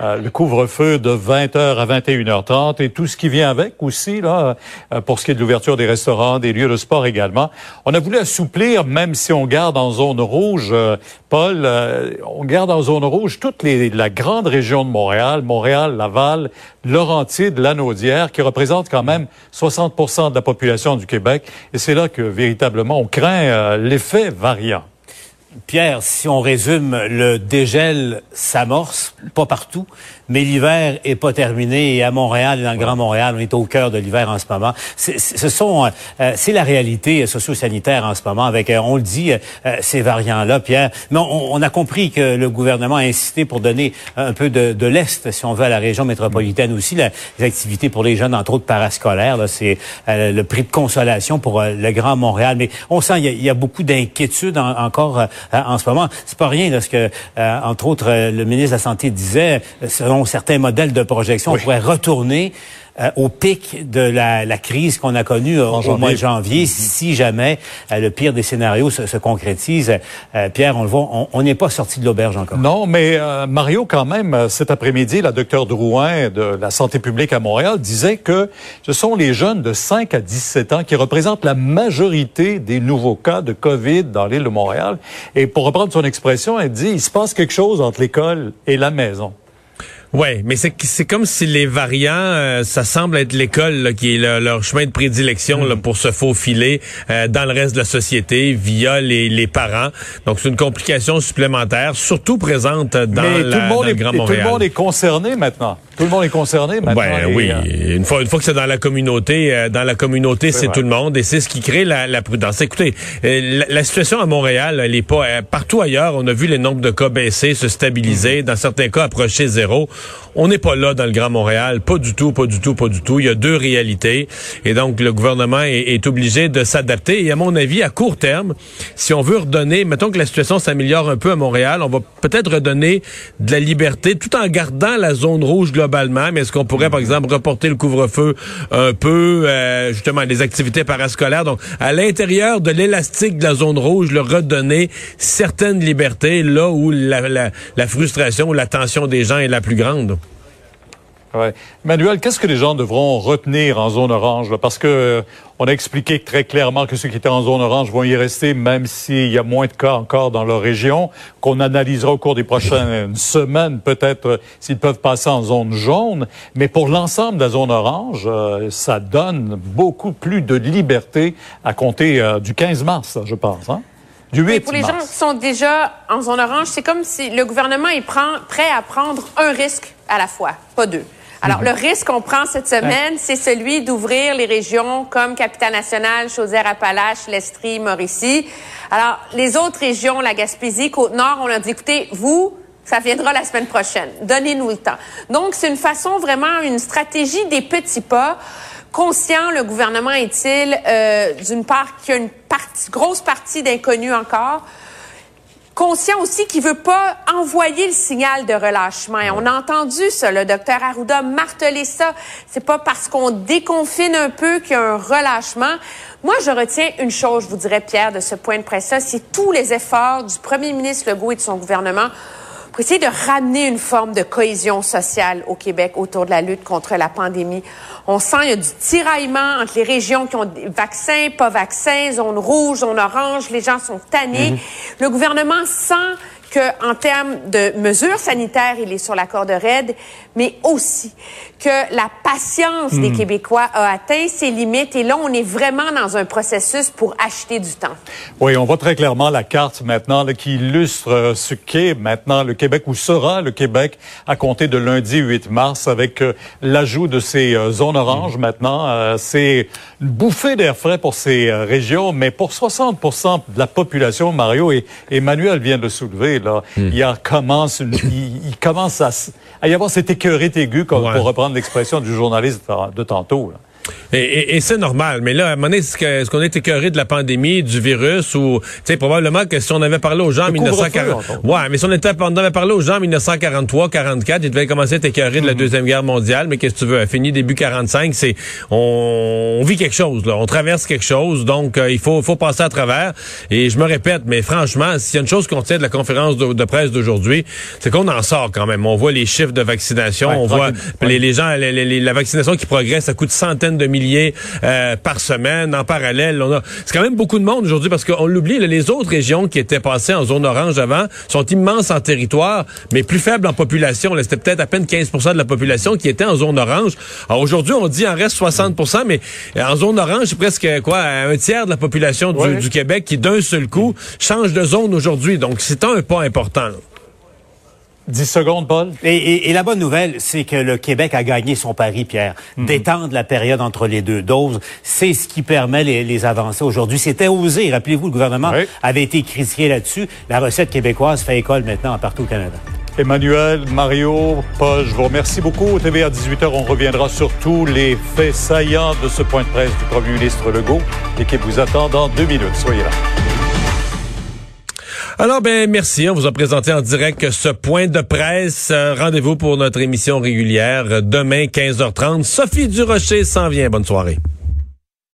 euh, le couvre-feu de 20h à 21h30 et tout ce qui vient avec aussi, là, euh, pour ce qui est de l'ouverture des restaurants, des lieux de sport également. On a voulu assouplir, même si on garde en zone rouge, euh, Paul, on garde en zone rouge toute la grande région de Montréal, Montréal, Laval, Laurentide, Lanaudière, qui représente quand même 60% de la population du Québec. Et c'est là que véritablement on craint l'effet variant. Pierre, si on résume, le dégel s'amorce, pas partout, mais l'hiver est pas terminé et à Montréal et dans le Grand Montréal, on est au cœur de l'hiver en ce moment. Ce sont, euh, c'est la réalité socio-sanitaire en ce moment avec, euh, on le dit, euh, ces variants-là, Pierre. Mais on, a compris que le gouvernement a insisté pour donner un peu de, de l'est, si on veut, à la région métropolitaine aussi, les activités pour les jeunes, entre autres parascolaires. C'est le prix de consolation pour le Grand Montréal. Mais on sent il y a, beaucoup d'inquiétudes encore en ce moment. C'est pas rien, parce que, entre autres, le ministre de la Santé disait, certains modèles de projection, on pourrait retourner euh, au pic de la, la crise qu'on a connue euh, au mois de janvier, mm-hmm. si jamais euh, le pire des scénarios se, se concrétise. Pierre, on le voit, on n'est pas sorti de l'auberge encore. Non, mais Mario, quand même, cet après-midi, la docteure Drouin de la santé publique à Montréal disait que ce sont les jeunes de 5 à 17 ans qui représentent la majorité des nouveaux cas de COVID dans l'île de Montréal. Et pour reprendre son expression, elle dit, il se passe quelque chose entre l'école et la maison. Oui, mais c'est c'est comme si les variants, euh, ça semble être l'école qui est le- leur chemin de prédilection là, pour se faufiler euh, dans le reste de la société via les, les parents. Donc c'est une complication supplémentaire, surtout présente dans, Mais la- tout, le monde dans est, le Grand et tout Montréal. le monde est concerné maintenant. Tout le monde est concerné maintenant. Ben oui, euh, une fois, une fois que c'est dans la communauté, euh, dans la communauté, C'est tout le monde et c'est ce qui crée la, la prudence. Écoutez, euh, la, la situation à Montréal, elle est pas euh, partout ailleurs. On a vu les nombres de cas baisser, se stabiliser, dans certains cas approcher zéro. On n'est pas là dans le Grand Montréal, pas du tout, pas du tout, pas du tout. Il y a deux réalités et donc le gouvernement est, est obligé de s'adapter. Et à mon avis, à court terme, si on veut redonner, mettons que la situation s'améliore un peu à Montréal, on va peut-être redonner de la liberté tout en gardant la zone rouge globalement. Mais est-ce qu'on pourrait, par exemple, reporter le couvre-feu un peu, euh, justement, les activités parascolaires? Donc, à l'intérieur de l'élastique de la zone rouge, le redonner certaines libertés là où la, la, la frustration ou la tension des gens est la plus grande. Ouais. Manuel, qu'est-ce que les gens devront retenir en zone orange? là? Parce que euh, on a expliqué très clairement que ceux qui étaient en zone orange vont y rester, même s'il y a moins de cas encore dans leur région, qu'on analysera au cours des prochaines semaines, peut-être euh, s'ils peuvent passer en zone jaune. Mais pour l'ensemble de la zone orange, euh, ça donne beaucoup plus de liberté à compter du 15 mars, je pense. Hein? Du 8 Mais pour les gens qui sont déjà en zone orange, c'est comme si le gouvernement est prêt à prendre un risque à la fois, pas deux. Alors, Mhm. le risque qu'on prend cette semaine, c'est celui d'ouvrir les régions comme Capitale-Nationale, Chaudière-Appalaches, l'Estrie, Mauricie. Alors, les autres régions, la Gaspésie, Côte-Nord, on a dit, écoutez, vous, ça viendra la semaine prochaine. Donnez-nous le temps. Donc, c'est une façon vraiment, une stratégie des petits pas. Conscient, le gouvernement est-il, euh, d'une part, qu'il y a une partie, grosse partie d'inconnus encore, conscient aussi qu'il veut pas envoyer le signal de relâchement. Et on a entendu ça, le docteur Arruda marteler ça. C'est pas parce qu'on déconfine un peu qu'il y a un relâchement. Moi, je retiens une chose, je vous dirais, Pierre, de ce point de presse-là, c'est tous les efforts du premier ministre Legault et de son gouvernement pour essayer de ramener une forme de cohésion sociale au Québec autour de la lutte contre la pandémie. On sent il y a du tiraillement entre les régions qui ont des vaccins, pas vaccins, zone rouge, zone orange, les gens sont tannés. Mhm. Le gouvernement sent que, en termes de mesures sanitaires, il est sur la corde raide, mais aussi que la patience des Mhm. Québécois a atteint ses limites. Et là, on est vraiment dans un processus pour acheter du temps. Oui, on voit très clairement la carte maintenant là, qui illustre euh, ce qu'est maintenant le Québec, ou sera le Québec à compter de lundi 8 mars, avec euh, l'ajout de ces euh, zones oranges maintenant. Euh, c'est une bouffée d'air frais pour ces régions, mais pour 60 de la population, Mario et Emmanuel vient de le soulever, là, il, commence une- il, il commence à, y avoir cette écœurite aiguë, comme, pour reprendre l'expression du journaliste de tantôt. là. Et, et- et c'est normal. Mais là, à un moment donné, est-ce qu'on est écœuré de la pandémie, du virus, ou, tu sais, probablement que si on avait parlé aux gens en Le 1940... couvre-feu, entre Ouais, mais si on, était, on avait parlé aux gens en 1943, 44, ils devaient commencer à être écœurés de la Deuxième Guerre mondiale, mais qu'est-ce que tu veux? Fini début 45, c'est, on, on vit quelque chose, là. On traverse quelque chose, donc euh, il faut, faut passer à travers. Et je me répète, mais franchement, s'il y a une chose qu'on tient de la conférence de, de presse d'aujourd'hui, c'est qu'on en sort quand même. On voit les chiffres de vaccination, Ouais, on voit les, les gens, les- les- les- la vaccination qui progresse, ça coûte centaines de milliers euh, par semaine. En parallèle, on a, c'est quand même beaucoup de monde aujourd'hui parce qu'on l'oublie, les autres régions qui étaient passées en zone orange avant sont immenses en territoire, mais plus faibles en population. C'était peut-être à peine 15% de la population qui était en zone orange. Alors aujourd'hui, on dit en reste 60% mais en zone orange, c'est presque quoi, un tiers de la population du, Ouais. du Québec qui d'un seul coup change de zone aujourd'hui. Donc c'est un pas important. Là. 10 secondes, Paul? Et, et- et la bonne nouvelle, c'est que le Québec a gagné son pari, Pierre. D'étendre la période entre les deux doses, c'est ce qui permet les, les avancées aujourd'hui. C'était osé. Rappelez-vous, le gouvernement avait été critiqué là-dessus. La recette québécoise fait école maintenant partout au Canada. Emmanuel, Mario, Paul, je vous remercie beaucoup. Au TV à 18h, on reviendra sur tous les faits saillants de ce point de presse du premier ministre Legault. L'équipe vous attend dans deux minutes. Soyez là. Alors, ben, merci. On vous a présenté en direct ce point de presse. Euh, Rendez-vous pour notre émission régulière euh, demain, 15h30. Sophie Durocher s'en vient. Bonne soirée.